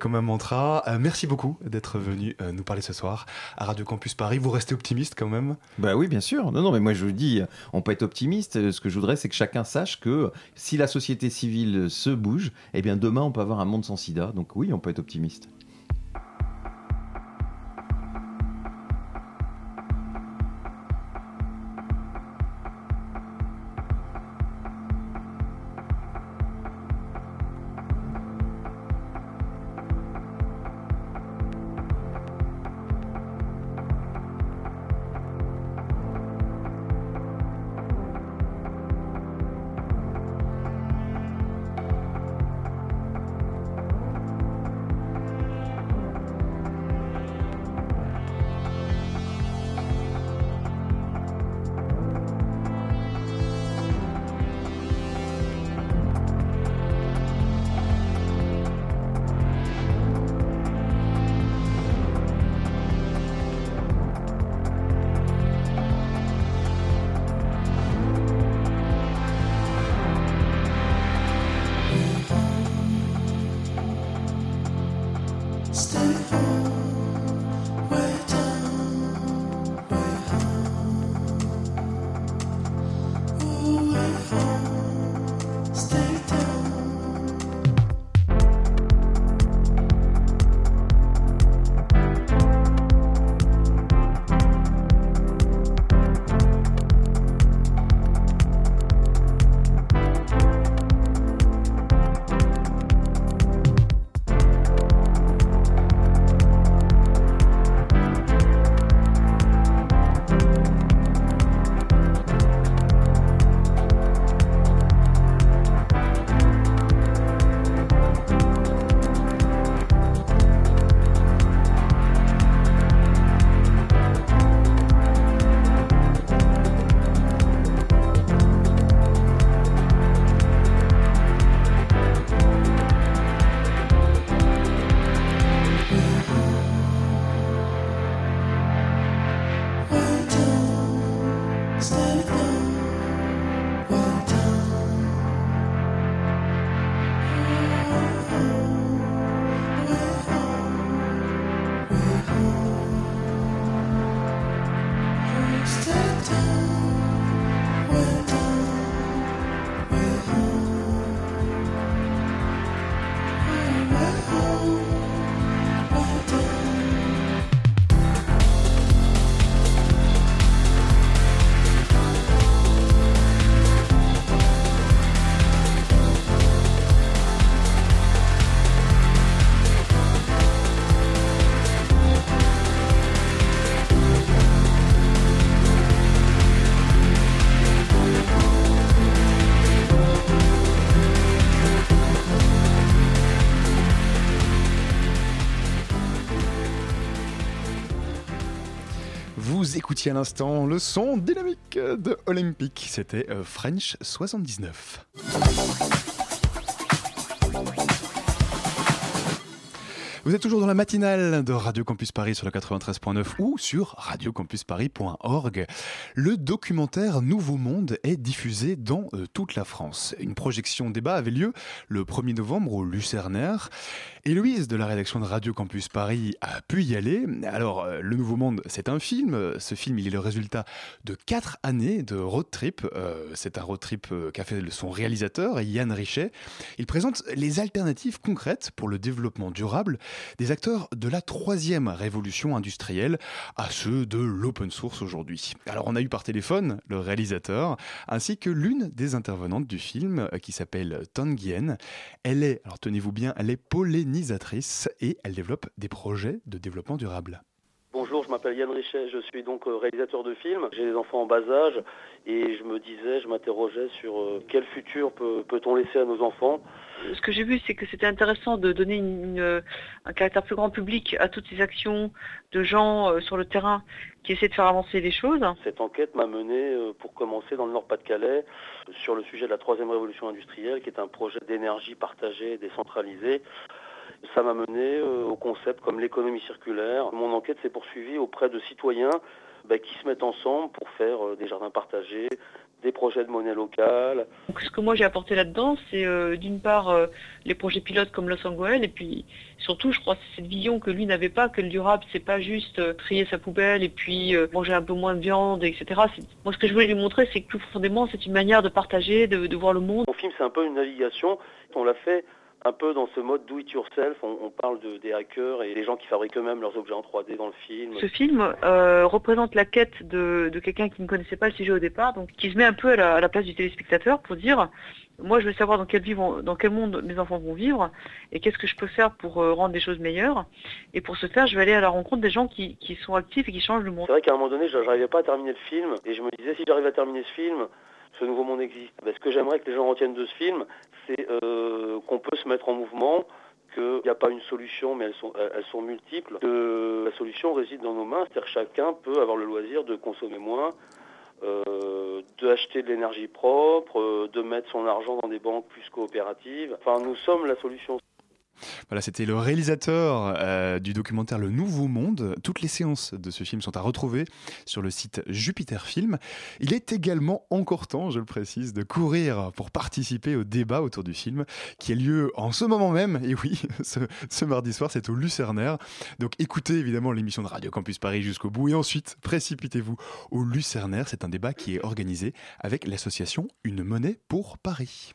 comme un mantra. Merci beaucoup d'être venu nous parler ce soir à Radio Campus Paris. Vous restez optimiste quand même? Bah oui, bien sûr. Non, non, mais moi je vous dis, on peut être optimiste. Ce que je voudrais, c'est que chacun sache que si la société civile se bouge, eh bien demain on peut avoir un monde sans sida. Donc oui, on peut être optimiste. Vous écoutiez à l'instant le son dynamique de Olympique. C'était euh, French 79. Vous êtes toujours dans la matinale de Radio Campus Paris sur le 93.9 ou sur radiocampusparis.org. Le documentaire Nouveau Monde est diffusé dans euh, toute la France. Une projection débat avait lieu le 1er novembre au Lucernaire. Héloïse de la rédaction de Radio Campus Paris a pu y aller. Alors, euh, Le Nouveau Monde, c'est un film. Ce film, il est le résultat de quatre années de road trip. Euh, c'est un road trip qu'a fait son réalisateur, Yann Richet. Il présente les alternatives concrètes pour le développement durable des acteurs de la troisième révolution industrielle à ceux de l'open source aujourd'hui. Alors, on a eu par téléphone le réalisateur ainsi que l'une des intervenantes du film euh, qui s'appelle Tanguyen. Elle est, alors tenez-vous bien, elle est pollinisatrice et elle développe des projets de développement durable. Bonjour, je m'appelle Yann Richet, je suis donc euh, réalisateur de films. J'ai des enfants en bas âge et je me disais, je m'interrogeais sur euh, quel futur peut- peut-on laisser à nos enfants? Ce que j'ai vu, c'est que c'était intéressant de donner un caractère plus grand public à toutes ces actions de gens euh, sur le terrain qui essaient de faire avancer les choses. Cette enquête m'a mené, euh, pour commencer, dans le Nord-Pas-de-Calais, sur le sujet de la troisième révolution industrielle, qui est un projet d'énergie partagée, décentralisée. Ça m'a mené euh, au concept comme l'économie circulaire. Mon enquête s'est poursuivie auprès de citoyens bah, qui se mettent ensemble pour faire des jardins partagés, des projets de monnaie locale. Donc, ce que moi j'ai apporté là-dedans, c'est euh, d'une part euh, les projets pilotes comme Los Angeles, et puis surtout, je crois, c'est cette vision que lui n'avait pas, que le durable, c'est pas juste euh, trier sa poubelle et puis euh, manger un peu moins de viande, etc. Moi, ce que je voulais lui montrer, c'est que plus profondément, c'est une manière de partager, de, de voir le monde. Mon film, c'est un peu une navigation. On l'a fait un peu dans ce mode do it yourself. On, on parle de, des hackers et des gens qui fabriquent eux-mêmes leurs objets en 3D dans le film. Ce film euh, représente la quête de, de quelqu'un qui ne connaissait pas le sujet au départ, donc qui se met un peu à la, à la place du téléspectateur pour dire moi je veux savoir dans quel, vivre- dans quel monde mes enfants vont vivre et qu'est-ce que je peux faire pour euh, rendre les choses meilleures. Et pour ce faire, je vais aller à la rencontre des gens qui, qui sont actifs et qui changent le monde. C'est vrai qu'à un moment donné, je n'arrivais pas à terminer le film et je me disais si j'arrive à terminer ce film, ce nouveau monde existe. Ce que j'aimerais que les gens retiennent de ce film, c'est euh, qu'on peut se mettre en mouvement, qu'il n'y a pas une solution, mais elles sont, elles sont multiples. Que la solution réside dans nos mains, c'est-à-dire chacun peut avoir le loisir de consommer moins, euh, d'acheter de l'énergie propre, euh, de mettre son argent dans des banques plus coopératives. Enfin, nous sommes la solution. Voilà, c'était le réalisateur euh, du documentaire Le Nouveau Monde. Toutes les séances de ce film sont à retrouver sur le site Jupiter Film. Il est également encore temps, je le précise, de courir pour participer au débat autour du film qui a lieu en ce moment même. Et oui, ce, ce mardi soir, c'est au Lucernaire. Donc écoutez évidemment l'émission de Radio Campus Paris jusqu'au bout et ensuite précipitez-vous au Lucernaire. C'est un débat qui est organisé avec l'association Une monnaie pour Paris.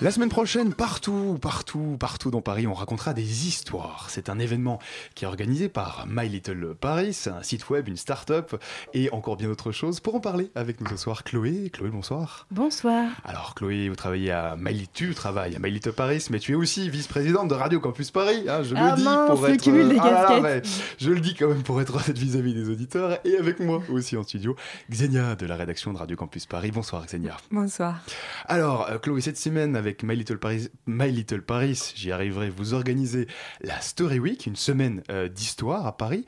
La semaine prochaine, partout, partout, partout dans Paris, on racontera des histoires. C'est un événement qui est organisé par My Little Paris, un site web, une start-up et encore bien d'autres choses. Pour en parler avec nous ce soir, Chloé. Chloé, bonsoir. Bonsoir. Alors, Chloé, vous travaillez à My Little, tu travailles à My Little Paris, mais tu es aussi vice-présidente de Radio Campus Paris. hein, je Ah le dis mince, pour le être. cumul des Ah là mais je le dis quand même pour être honnête vis-à-vis des auditeurs et avec moi aussi en studio, Xenia de la rédaction de Radio Campus Paris. Bonsoir, Xenia. Bonsoir. Alors, euh, Chloé, cette semaine, avec My Little Paris, My Little Paris. J'y arriverai, vous organisez la Story Week, une semaine euh, d'histoire à Paris.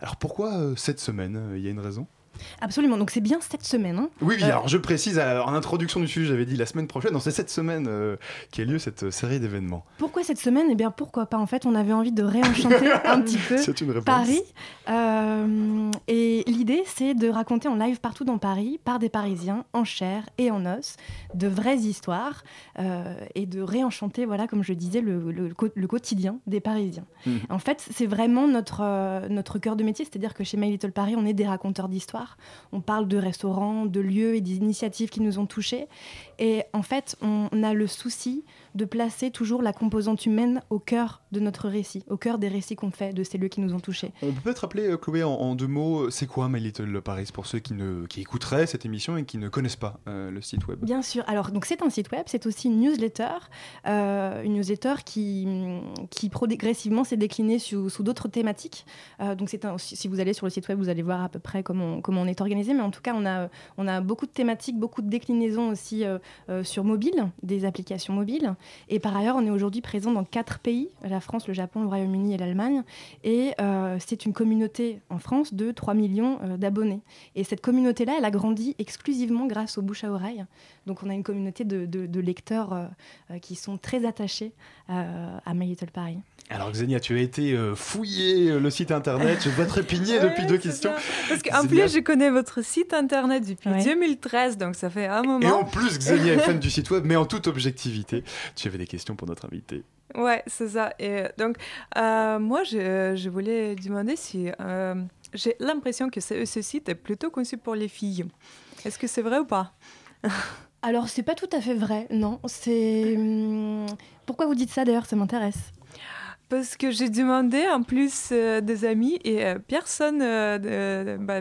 Alors, pourquoi euh, cette semaine? Euh, Il y a une raison? Absolument. Donc c'est bien cette semaine. hein. Oui, oui, Euh, alors je précise, en introduction du sujet, j'avais dit la semaine prochaine. Non, c'est cette semaine euh, qui a lieu cette euh, série d'événements. Pourquoi cette semaine? Eh bien, pourquoi pas? En fait, on avait envie de réenchanter un petit peu. Paris. Euh, et l'idée, c'est de raconter en live partout dans Paris, par des Parisiens, en chair et en os, de vraies histoires et de réenchanter, voilà, comme je disais, le, le le quotidien des Parisiens. Mhm. En fait, c'est vraiment notre, notre cœur de métier, c'est-à-dire que chez My Little Paris, on est des raconteurs d'histoires. On parle de restaurants, de lieux et d'initiatives qui nous ont touchés. Et en fait, on, a le souci de placer toujours la composante humaine au cœur de notre récit, au cœur des récits qu'on fait de ces lieux qui nous ont touchés. On peut peut-être rappeler, euh, Chloé, en, en deux mots, c'est quoi My Little Paris pour ceux qui, ne, qui écouteraient cette émission et qui ne connaissent pas euh, le site web? Bien sûr. Alors, donc c'est un site web, c'est aussi une newsletter, euh, une newsletter qui, qui progressivement s'est déclinée sous, sous d'autres thématiques. Euh, donc, c'est un, si vous allez sur le site web, vous allez voir à peu près comment, comment on est organisé, mais en tout cas, on a, on a beaucoup de thématiques, beaucoup de déclinaisons aussi euh, euh, sur mobile, des applications mobiles. Et par ailleurs, on est aujourd'hui présent dans quatre pays la France, le Japon, le Royaume-Uni et l'Allemagne. Et euh, c'est une communauté en France de 3 millions euh, d'abonnés. Et cette communauté-là, elle a grandi exclusivement grâce au bouche à oreille. Donc on a une communauté de, de- de lecteurs euh, euh, qui sont très attachés euh, à My Little Paris. Alors Xenia, tu as été euh, fouiller euh, le site internet, je vois trépigner depuis deux questions. Parce qu'en plus, je connais votre site internet depuis Ouais. 2013, donc ça fait un moment. Et en plus, Xenia est fan du site web, mais en toute objectivité, tu avais des questions pour notre invité. Ouais, c'est ça. Et donc, euh, moi, je, je voulais demander si. euh, J'ai l'impression que ce, ce site est plutôt conçu pour les filles. Est-ce que c'est vrai ou pas? Alors c'est pas tout à fait vrai, non. C'est hum, pourquoi vous dites ça d'ailleurs Ça m'intéresse. Parce que j'ai demandé en plus euh, des amis et euh, personne, euh, bah,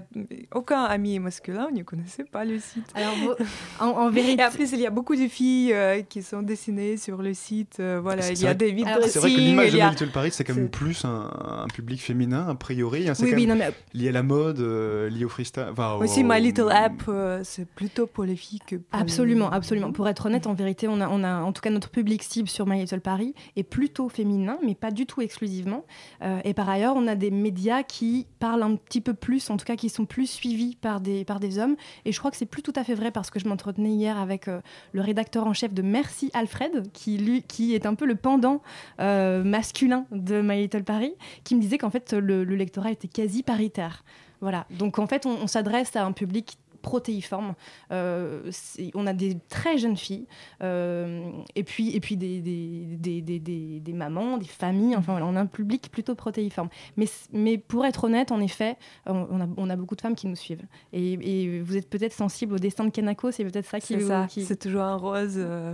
aucun ami masculin ne connaissait pas le site. Alors vous- en, en vérité, Et en plus, il y a beaucoup de filles euh, qui sont dessinées sur le site. euh, voilà, il y a des vides Alors, C'est vrai que l'image de a- My Little Paris, c'est quand même plus un, un public féminin, a priori. hein, c'est oui, quand oui, même non, mais lié à la mode, euh, lié au freestyle. enfin, au- Aussi, My Little App, euh, c'est plutôt pour les filles que pour Absolument, les- absolument. Pour être honnête, en vérité, on a, on a, en tout cas, notre public cible sur My Little Paris est plutôt féminin, mais pas du tout exclusivement. Euh, et par ailleurs, on a des médias qui parlent un petit peu plus, en tout cas, qui sont plus suivis par des, par des hommes. Et je crois que c'est plus tout à fait vrai parce que je m'entretenais hier avec euh, le rédacteur en chef de Merci Alfred, qui, lui, qui est un peu le pendant euh, masculin de My Little Paris, qui me disait qu'en fait, le, le lectorat était quasi paritaire. Voilà. Donc, en fait, on, on s'adresse à un public protéiforme. Euh, on a des très jeunes filles euh, et puis, et puis des, des, des, des, mamans, des familles. Enfin, voilà, on a un public plutôt protéiforme. Mais, mais pour être honnête, en effet, on, a, on a beaucoup de femmes qui nous suivent. Et, et vous êtes peut-être sensible au destin de Kanako, c'est peut-être ça qui C'est ça, qui- c'est toujours un rose euh,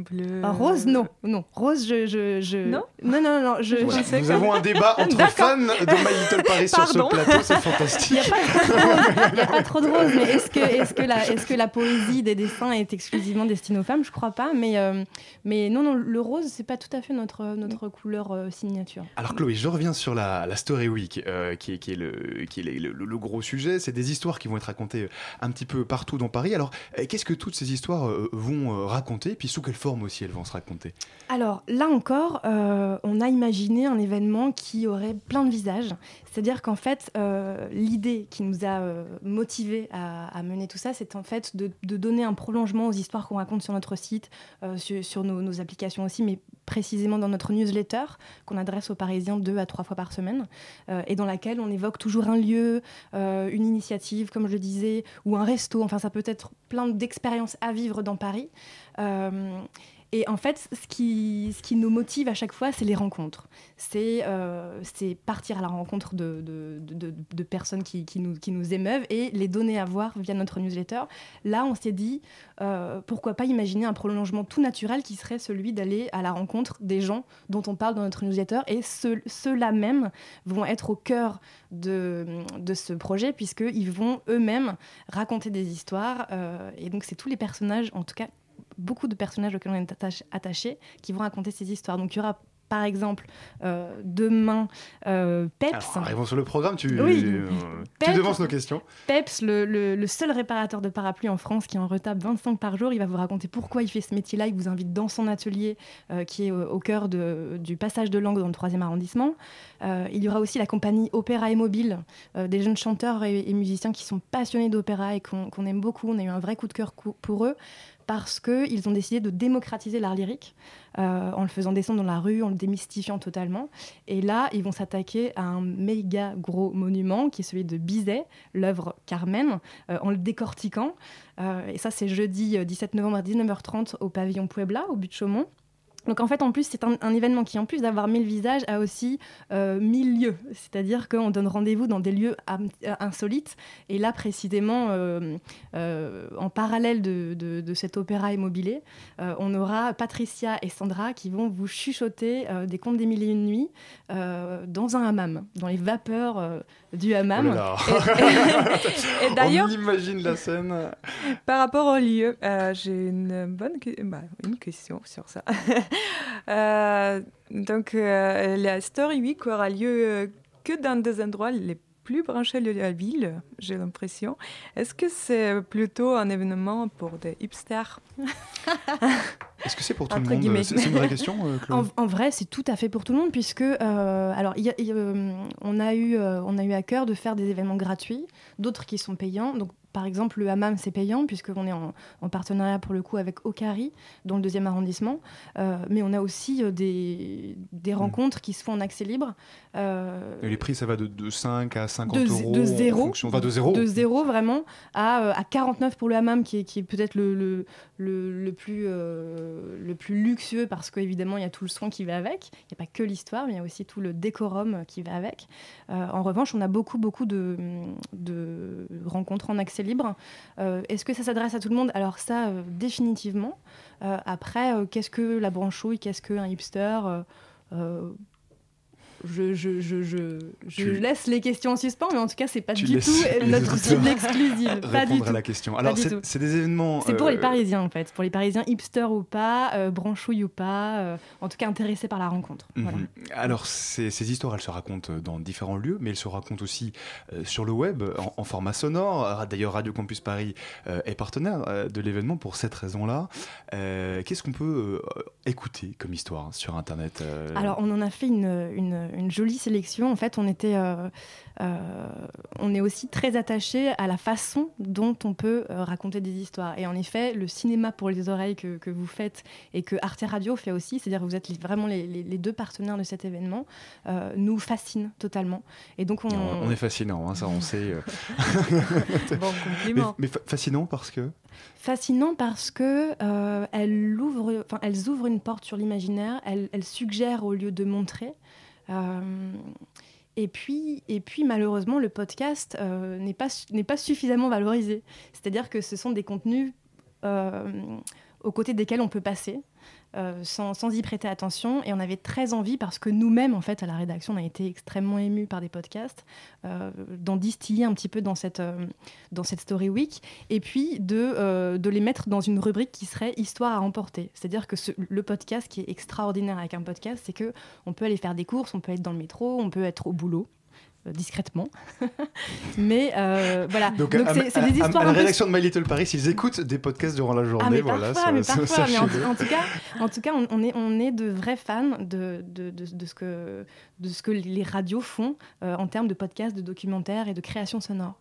bleu. Ah, rose, non, non. Rose, je, je, je- Non non, non, non, je, Voilà, je sais Nous que- avons un débat entre fans de My Little Paris sur ce plateau, c'est Il fantastique. n'y a pas trop de rose, il y a pas trop de rose, mais est-ce que, est que, la, est que la poésie des dessins est exclusivement destinée aux femmes? Je crois pas, mais, euh, mais non, non, le rose, c'est pas tout à fait notre, notre couleur euh, signature. Alors Chloé, je reviens sur la, la Story Week, euh, qui est, qui est, le, qui est le, le- le gros sujet. C'est des histoires qui vont être racontées un petit peu partout dans Paris. Alors, qu'est-ce que toutes ces histoires vont raconter? Puis sous quelle forme aussi elles vont se raconter Alors là encore, euh, on a imaginé un événement qui aurait plein de visages. C'est-à-dire qu'en fait, euh, l'idée qui nous a euh, motivés à, mener tout ça, c'est en fait de, donner un prolongement aux histoires qu'on raconte sur notre site, sur, sur nos, nos applications aussi, mais précisément dans notre newsletter qu'on adresse aux Parisiens deux à trois fois par semaine, euh, et dans laquelle on évoque toujours un lieu, euh, une initiative, comme je le disais, ou un resto. Enfin, ça peut être plein d'expériences à vivre dans Paris. Et en fait, ce qui, nous motive à chaque fois, c'est les rencontres. C'est euh, partir à la rencontre de, personnes qui, nous, émeuvent et les donner à voir via notre newsletter. Là, on s'est dit, euh, pourquoi pas imaginer un prolongement tout naturel qui serait celui d'aller à la rencontre des gens dont on parle dans notre newsletter. Et ceux- ceux-là même vont être au cœur de, de ce projet, puisqu'ils vont eux-mêmes raconter des histoires. euh, et donc, c'est tous les personnages, en tout cas beaucoup de personnages auxquels on est attaché qui vont raconter ces histoires. Donc il y aura par exemple euh, demain euh, Peps. Alors, arrivons sur le programme, tu, Oui. euh, tu devances nos questions. Peps, le, le- le seul réparateur de parapluies en France qui en retape 25 par jour, il va vous raconter pourquoi il fait ce métier-là. Il vous invite dans son atelier qui est au, au cœur de- du passage de langue dans le 3e arrondissement. Il y aura aussi la compagnie Opéra et Mobile, des jeunes chanteurs et, et musiciens qui sont passionnés d'opéra et qu'on aime beaucoup. On a eu un vrai coup de cœur pour eux parce qu'ils ont décidé de démocratiser l'art lyrique euh, en le faisant descendre dans la rue, en le démystifiant totalement. Et là, ils vont s'attaquer à un méga gros monument qui est celui de Bizet, l'œuvre Carmen, euh, en le décortiquant. Euh, et ça, c'est jeudi euh, 17 novembre à 19h30 au pavillon Puebla, au but de Chaumont. Donc en fait, en plus, c'est un, un événement qui, en plus d'avoir mille visages, a aussi euh, mille lieux. C'est-à-dire qu'on donne rendez-vous dans des lieux euh, insolites. Et là, précisément, euh, euh, en parallèle de, de- de cet opéra immobilier, euh, on aura Patricia et Sandra qui vont vous chuchoter euh, des contes des mille et une nuits euh, dans un hammam, dans les vapeurs euh, du hammam. Oh là là. Et, et d'ailleurs, On imagine la scène. par rapport au lieu, euh, j'ai une bonne que- bah, une question sur ça. Euh, donc, euh, la Story Week aura lieu euh, que dans des endroits les plus branché de la ville, j'ai l'impression. Est-ce que c'est plutôt un événement pour des hipsters? Est-ce que c'est pour tout le monde. C'est une vraie question, Chloé? En, en vrai, c'est tout à fait pour tout le monde, puisque euh, alors il y a- il y a, on a eu on a eu à cœur de faire des événements gratuits, d'autres qui sont payants. Donc par exemple, le hammam, c'est payant, puisqu'on est en, en partenariat pour le coup avec Okari, dans le deuxième arrondissement. Euh, mais on a aussi euh, des, des rencontres qui se font en accès libre. Euh, Et les prix, ça va de, de 5 à 50 de, euros. de en zéro, fonction- enfin, de zéro. de zéro vraiment à, à 49 pour le hammam qui est, qui est peut-être le, le, le, le plus, euh, le plus luxueux parce qu'évidemment il y a tout le soin qui va avec, il n'y a pas que l'histoire mais il y a aussi tout le décorum qui va avec. En revanche on a beaucoup beaucoup de, de rencontres en accès libre. Euh, Est-ce que ça s'adresse à tout le monde? Alors ça euh, définitivement. Euh, après qu'est-ce que la branchouille, qu'est-ce qu'un hipster? Je, je, je, je, je Tu- laisse les questions en suspens, mais en tout cas, c'est pas Tu du tout notre cible exclusive. Pas du à la question. Alors, c'est des événements. C'est pour les euh, Parisiens, en fait. Pour les Parisiens, hipster ou pas, euh, branchouille ou pas, euh, en tout cas intéressés par la rencontre. Voilà. Mhm. Alors, ces, ces histoires, elles se racontent dans différents lieux, mais elles se racontent aussi euh, sur le web, en, en format sonore. D'ailleurs, Radio Campus Paris est partenaire de l'événement pour cette raison-là. Qu'est-ce qu'on peut écouter comme histoire sur Internet Alors, on en a fait une, une- une jolie sélection. En fait, on était, euh, euh, on est aussi très attaché à la façon dont on peut euh, raconter des histoires. Et en effet, le cinéma pour les oreilles que, que vous faites et que Arte Radio fait aussi, c'est-à-dire que vous êtes les- vraiment les, les- les deux partenaires de cet événement, euh, nous fascine totalement. Et donc, on, on, on est fascinant, hein, ça on sait. euh. Bon mais, compliment. mais fa- fascinant parce que? Fascinant parce que euh, elle ouvre, enfin, elles ouvrent une porte sur l'imaginaire, elles, elles suggèrent au lieu de montrer. Euh, et puis, et puis malheureusement, le podcast euh, n'est pas, pas suffisamment valorisé. C'est-à-dire que ce sont des contenus euh, aux côtés desquels on peut passer. Euh, sans, sans y prêter attention et on avait très envie parce que nous-mêmes en fait à la rédaction on a été extrêmement émus par des podcasts euh, d'en distiller un petit peu dans cette, euh, dans cette story week et puis de, de les mettre dans une rubrique qui serait histoire à emporter. C'est-à-dire que ce- le podcast qui est extraordinaire avec un podcast, c'est que on peut aller faire des courses, on peut être dans le métro, on peut être au boulot. Euh, discrètement mais euh, voilà Donc, c'est- des histoires à la peu rédaction de My Little Paris, ils écoutent des podcasts durant la journée. ah, mais voilà, parfois, ça- mais ça- parfois, mais en, tout cas, en tout cas, on, on est, on est de vrais fans de, de, de, de ce, que, de ce que les radios font euh, en termes de podcasts, de documentaires et de création sonore.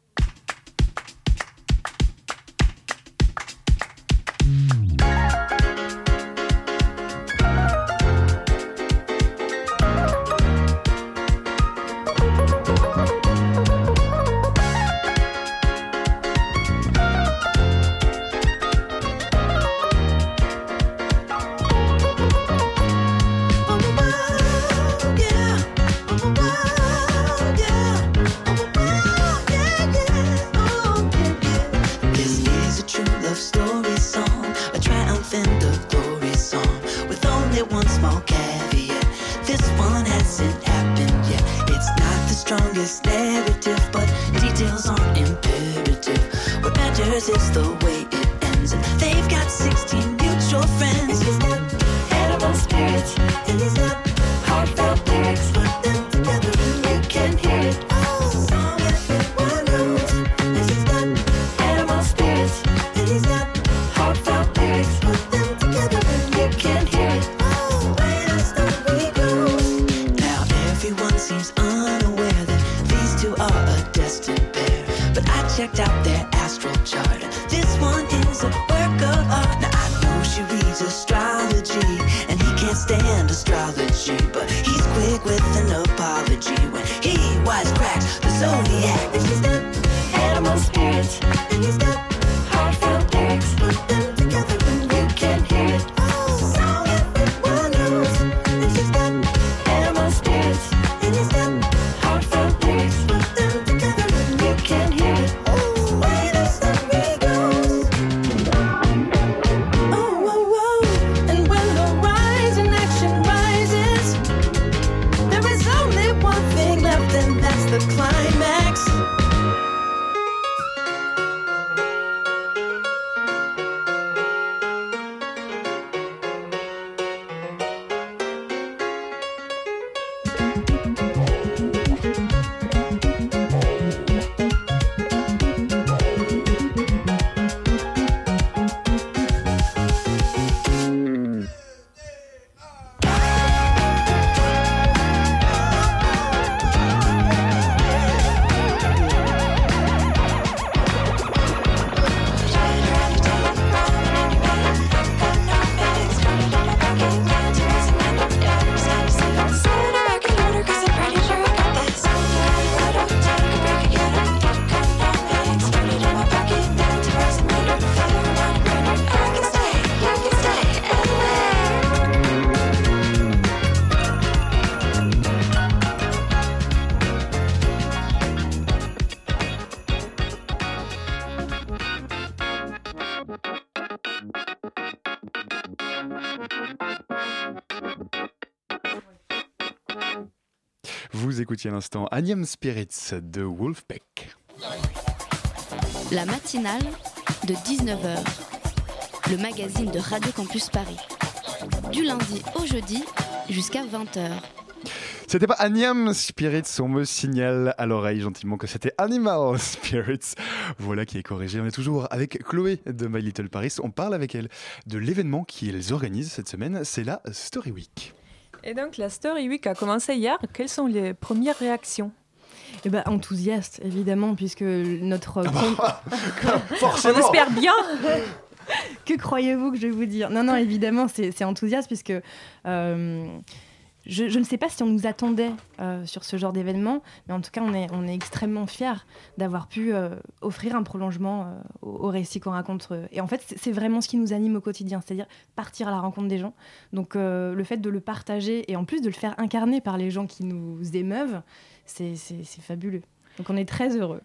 Écoutiez à l'instant Agnam Spirits de Wolfpack. La matinale de 19h, le magazine de Radio Campus Paris. Du lundi au jeudi jusqu'à 20h. C'était pas Animal Spirits, on me signale à l'oreille gentiment que c'était Animal Spirits. Voilà qui est corrigé. On est toujours avec Chloé de My Little Paris. On parle avec elle de l'événement qu'ils organisent cette semaine. C'est la Story Week. Et donc la Story Week a commencé hier. Quelles sont les premières réactions? Eh ben, enthousiaste, évidemment, puisque notre... On espère bien. Que croyez-vous que je vais vous dire? Non, non, évidemment, c'est c'est enthousiaste puisque euh, je, ne sais pas si on nous attendait euh, sur ce genre d'événement, mais en tout cas, on est, extrêmement fiers d'avoir pu euh, offrir un prolongement euh, au, au récit qu'on raconte. Et en fait, c'est- vraiment ce qui nous anime au quotidien, c'est-à-dire partir à la rencontre des gens. Donc, le fait de le partager et en plus de le faire incarner par les gens qui nous émeuvent, c'est fabuleux. Donc, on est très heureux.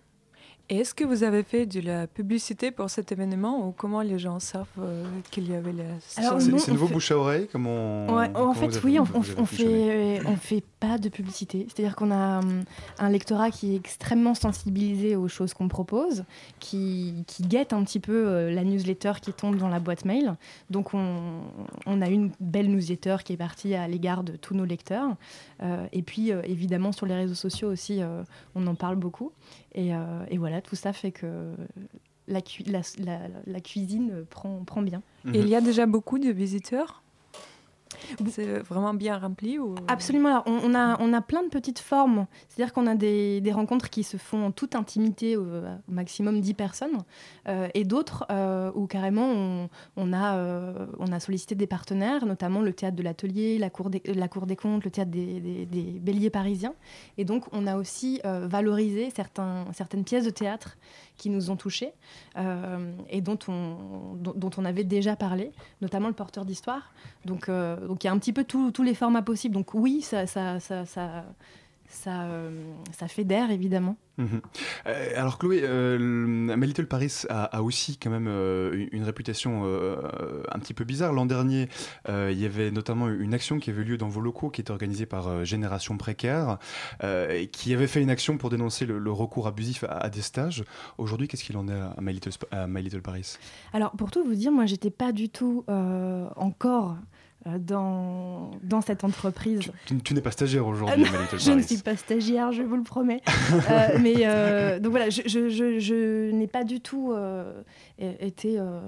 Et est-ce que vous avez fait de la publicité pour cet événement ou comment les gens savent euh, qu'il y avait la Alors, C'est nouveau fait- bouche à oreille Comment, Ouais, comment en fait, oui, on, vous on- avez on fait, on fait pas de publicité. C'est-à-dire qu'on a hum, un lectorat qui est extrêmement sensibilisé aux choses qu'on propose, qui, qui guette un petit peu euh, la newsletter qui tombe dans la boîte mail. Donc, on, on a une belle newsletter qui est partie à l'égard de tous nos lecteurs. Euh, et puis, euh, évidemment, sur les réseaux sociaux aussi, euh, on en parle beaucoup. Et, euh, et voilà, tout ça fait que la, cu- la, la- la cuisine prend, prend bien. Et il y a déjà beaucoup de visiteurs? C'est vraiment bien rempli ou... Absolument. Alors, on, on a, on a plein de petites formes. C'est-à-dire qu'on a des, des rencontres qui se font en toute intimité, au, au maximum 10 personnes, euh, et d'autres euh, où carrément on, on a, euh, on a sollicité des partenaires, notamment le théâtre de l'Atelier, la, cour des- la Cour des comptes, le théâtre des, des- des Béliers parisiens. Et donc, on a aussi valorisé certains, certaines pièces de théâtre qui nous ont touchés euh, et dont on, dont, on avait déjà parlé, notamment le porteur d'histoire. Donc, euh, donc il y a un petit peu tous les formats possibles. Donc oui, ça, ça, ça, ça, ça, euh, évidemment. Mhm. Euh, alors Chloé, euh, My Little Paris a, a aussi quand même euh, une, réputation euh, un petit peu bizarre. L'an dernier, euh, il y avait notamment une action qui avait lieu dans vos locaux, qui était organisée par euh, Génération Précaire, euh, et qui avait fait une action pour dénoncer le, le recours abusif à, à des stages. Aujourd'hui, qu'est-ce qu'il en est à My Little, Sp- à My Little Paris? Alors pour tout vous dire, moi j'étais pas du tout euh, encore euh, dans, dans cette entreprise. Tu, tu n'es pas stagiaire aujourd'hui Little je ne suis pas stagiaire, je vous le promets. Euh, mais euh, donc voilà, je, je- je- je n'ai pas du tout euh, été, euh,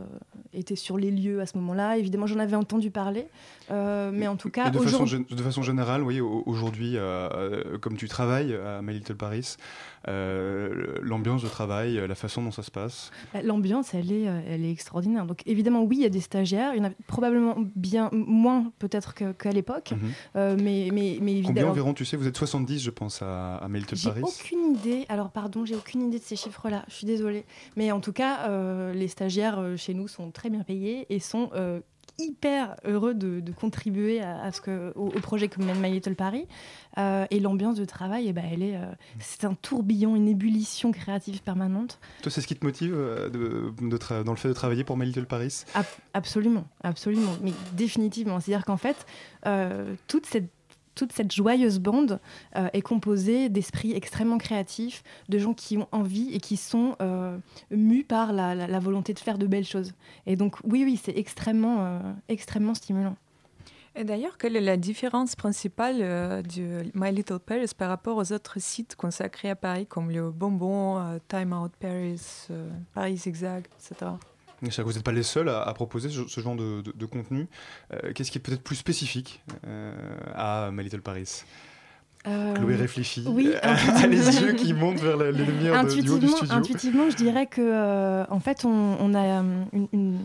été sur les lieux à ce moment-là. Évidemment, j'en avais entendu parler, mais en tout cas, de, façon, de façon générale, oui, au- aujourd'hui, comme tu travailles à My Little Paris, l'ambiance de travail, la façon dont ça se passe, Bah, L'ambiance, elle est, euh, elle est extraordinaire. Donc évidemment, oui, il y a des stagiaires. Il y en a probablement bien moins peut-être qu'à l'époque. Mhm. Euh, mais, mais, mais Combien évidemment. environ, tu sais, vous êtes 70, je pense, à, à J'ai Paris. aucune idée. Alors pardon, j'ai aucune idée de ces chiffres-là. Je suis désolée. Mais en tout cas, euh, les stagiaires euh, chez nous sont très bien payés et sont euh, hyper heureux de, de contribuer à, à ce que, au, au projet que mène My Little Paris. Euh, et l'ambiance de travail, eh ben, elle est, euh, c'est un tourbillon, une ébullition créative permanente. Toi, c'est ce qui te motive euh, de, dans le fait de travailler pour My Little Paris? Ab- absolument, absolument, mais définitivement. C'est-à-dire qu'en fait, toute cette toute cette joyeuse bande euh, est composée d'esprits extrêmement créatifs, de gens qui ont envie et qui sont euh, mus par la, volonté de faire de belles choses. Et donc oui, oui, c'est extrêmement, euh, extrêmement stimulant. Et d'ailleurs, quelle est la différence principale du My Little Paris par rapport aux autres sites consacrés à Paris, comme le Bonbon, Time Out Paris, Paris Zigzag, etc. Que vous n'êtes pas les seuls à, à proposer ce, ce genre de, de- de contenu. Euh, Qu'est-ce qui est peut-être plus spécifique euh, à My Little Paris? Euh, Chloé réfléchit. Oui, a les yeux qui montent vers les lumières de- du haut du studio. intuitivement, je dirais que en fait, on, on a une, une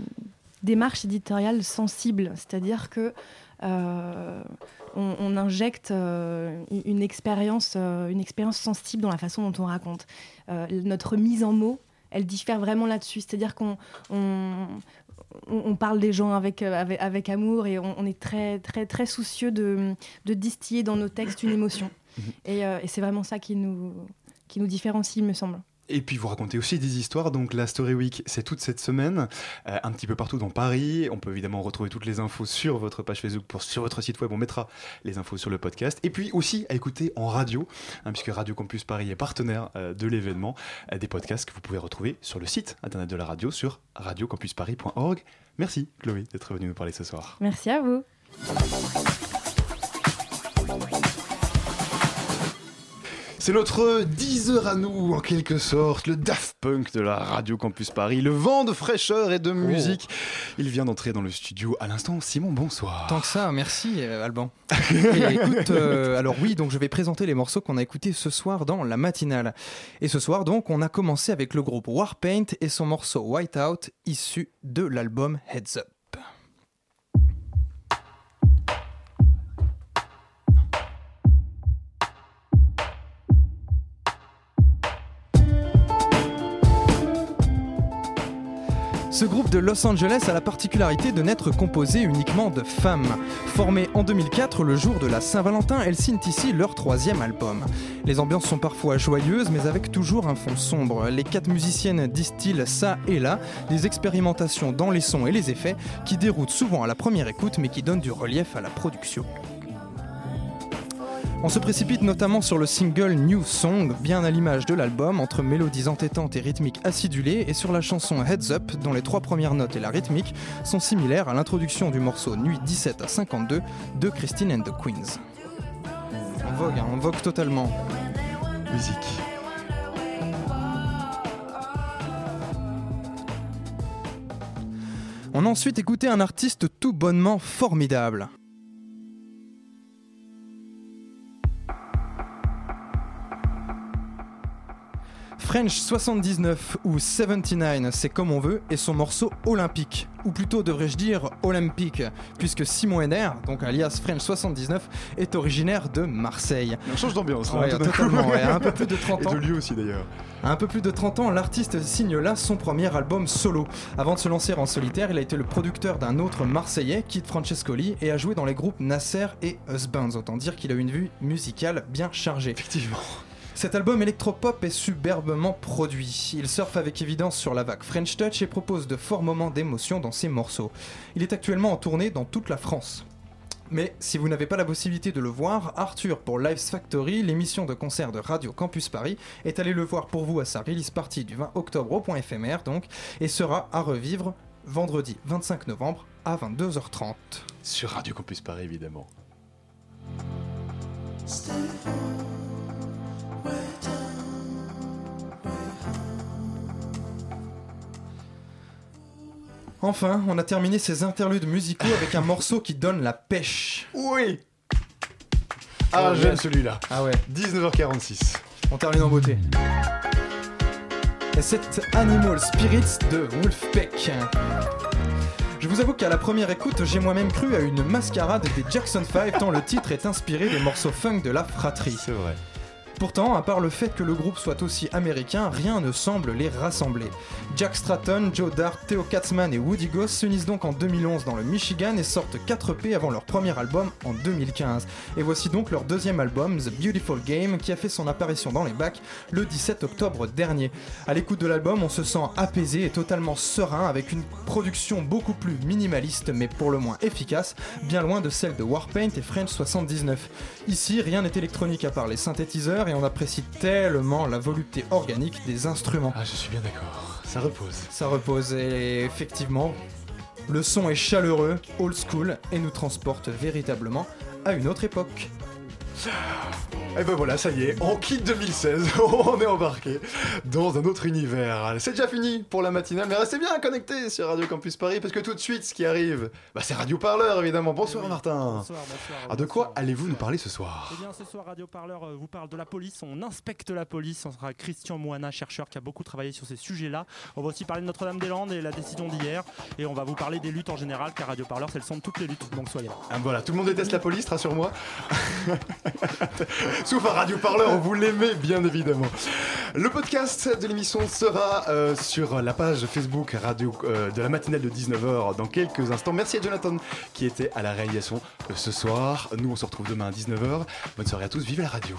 démarche éditoriale sensible, c'est-à-dire que euh, on, on injecte euh, une- expérience, euh, une expérience sensible dans la façon dont on raconte. Notre mise en mots, elle diffère vraiment là-dessus, c'est-à-dire qu'on on, on- parle des gens avec, euh, avec, avec amour et on, on est très, très, très soucieux de, de distiller dans nos textes une émotion. Mhm. Et, euh, et c'est vraiment ça qui nous, qui nous différencie, il me semble. Et puis vous racontez aussi des histoires. Donc la Story Week, c'est toute cette semaine, euh, un petit peu partout dans Paris. On peut évidemment retrouver toutes les infos sur votre page Facebook, sur votre site web. On mettra les infos sur le podcast. Et puis aussi à écouter en radio, hein, puisque Radio Campus Paris est partenaire euh, de l'événement, euh, des podcasts que vous pouvez retrouver sur le site internet de la radio sur radiocampusparis.org. Merci Chloé d'être venue nous parler ce soir. Merci à vous. C'est notre 10 heures à nous, en quelque sorte, le Daft Punk de la Radio Campus Paris, le vent de fraîcheur et de musique. Il vient d'entrer dans le studio à l'instant. Simon, bonsoir. Tant que ça, merci euh, Alban. Et écoute, euh, alors oui, donc je vais présenter les morceaux qu'on a écoutés ce soir dans la matinale. Et ce soir, donc, on a commencé avec le groupe Warpaint et son morceau Whiteout, issu de l'album Heads Up. Ce groupe de Los Angeles a la particularité de n'être composé uniquement de femmes. Formé en 2004, le jour de la Saint-Valentin, elles signent ici leur troisième album. Les ambiances sont parfois joyeuses, mais avec toujours un fond sombre. Les quatre musiciennes distillent ça et là des expérimentations dans les sons et les effets qui déroutent souvent à la première écoute, mais qui donnent du relief à la production. On se précipite notamment sur le single New Song, bien à l'image de l'album, entre mélodies entêtantes et rythmiques acidulées, et sur la chanson Heads Up, dont les trois premières notes et la rythmique sont similaires à l'introduction du morceau Nuit 17 à 52 de Christine and the Queens. En vogue, hein, en vogue totalement. Musique. On a ensuite écouté un artiste tout bonnement formidable. French 79 ou 79, c'est comme on veut, et son morceau Olympique, ou plutôt devrais-je dire Olympique, puisque Simon Henner, donc alias French 79, est originaire de Marseille. On change d'ambiance, Ouais, totalement, ouais, un peu plus de 30 ans. Et de lieu aussi d'ailleurs. Un peu plus de 30 ans, l'artiste signe là son premier album solo. Avant de se lancer en solitaire, il a été le producteur d'un autre Marseillais, Kid Francescoli, et a joué dans les groupes Nasser et Husbands. Autant dire qu'il a une vue musicale bien chargée. Effectivement. Cet album électropop est superbement produit. Il surfe avec évidence sur la vague French Touch et propose de forts moments d'émotion dans ses morceaux. Il est actuellement en tournée dans toute la France. Mais si vous n'avez pas la possibilité de le voir, Arthur pour Lives Factory, l'émission de concert de Radio Campus Paris, est allé le voir pour vous à sa release party du 20 octobre au point éphémère donc, et sera à revivre vendredi 25 novembre à 22h30. Sur Radio Campus Paris, évidemment. Enfin, on a terminé ces interludes musicaux avec un morceau qui donne la pêche. Oui Ah, Oh, j'aime celui-là. Ah ouais. 19h46. On termine en beauté. Et c'est Animal Spirits de Wolfpack. Je vous avoue qu'à la première écoute, j'ai moi-même cru à une mascarade des Jackson 5 tant le titre est inspiré des morceaux funk de la fratrie. C'est vrai. Pourtant, à part le fait que le groupe soit aussi américain, rien ne semble les rassembler. Jack Stratton, Joe Dart, Theo Katzman et Woody Goss s'unissent donc en 2011 dans le Michigan et sortent 4 P avant leur premier album en 2015. Et voici donc leur deuxième album, The Beautiful Game, qui a fait son apparition dans les bacs le 17 octobre dernier. À l'écoute de l'album, on se sent apaisé et totalement serein avec une production beaucoup plus minimaliste mais pour le moins efficace, bien loin de celle de Warpaint et French 79. Ici, rien n'est électronique à part les synthétiseurs et on apprécie tellement la volupté organique des instruments. Ah, je suis bien d'accord. Ça repose. Ça repose et effectivement, le son est chaleureux, old school et nous transporte véritablement à une autre époque. Et ben voilà, ça y est, on quitte 2016, on est embarqué dans un autre univers. C'est déjà fini pour la matinale, mais restez bien connectés sur Radio Campus Paris parce que tout de suite, ce qui arrive, bah, c'est Radio Parleur évidemment. Bonsoir Martin. Bonsoir, bonsoir. Alors de quoi allez-vous nous parler ce soir? Eh bien, ce soir, Radio Parleur euh, vous parle de la police. On inspecte la police. On sera Christian Moana, chercheur qui a beaucoup travaillé sur ces sujets-là. On va aussi parler de Notre-Dame-des-Landes et la décision d'hier. Et on va vous parler des luttes en général, car Radio Parleur, c'est le son de toutes les luttes. Donc soyez là. Ah, Voilà, tout le monde déteste la police, rassure-moi. Sauf à Radio Parleur, vous l'aimez bien évidemment. Le podcast de l'émission sera euh, sur la page Facebook radio, euh, de la matinale de 19h dans quelques instants. Merci à Jonathan qui était à la réalisation euh, ce soir. Nous, on se retrouve demain à 19h. Bonne soirée à tous, vive la radio.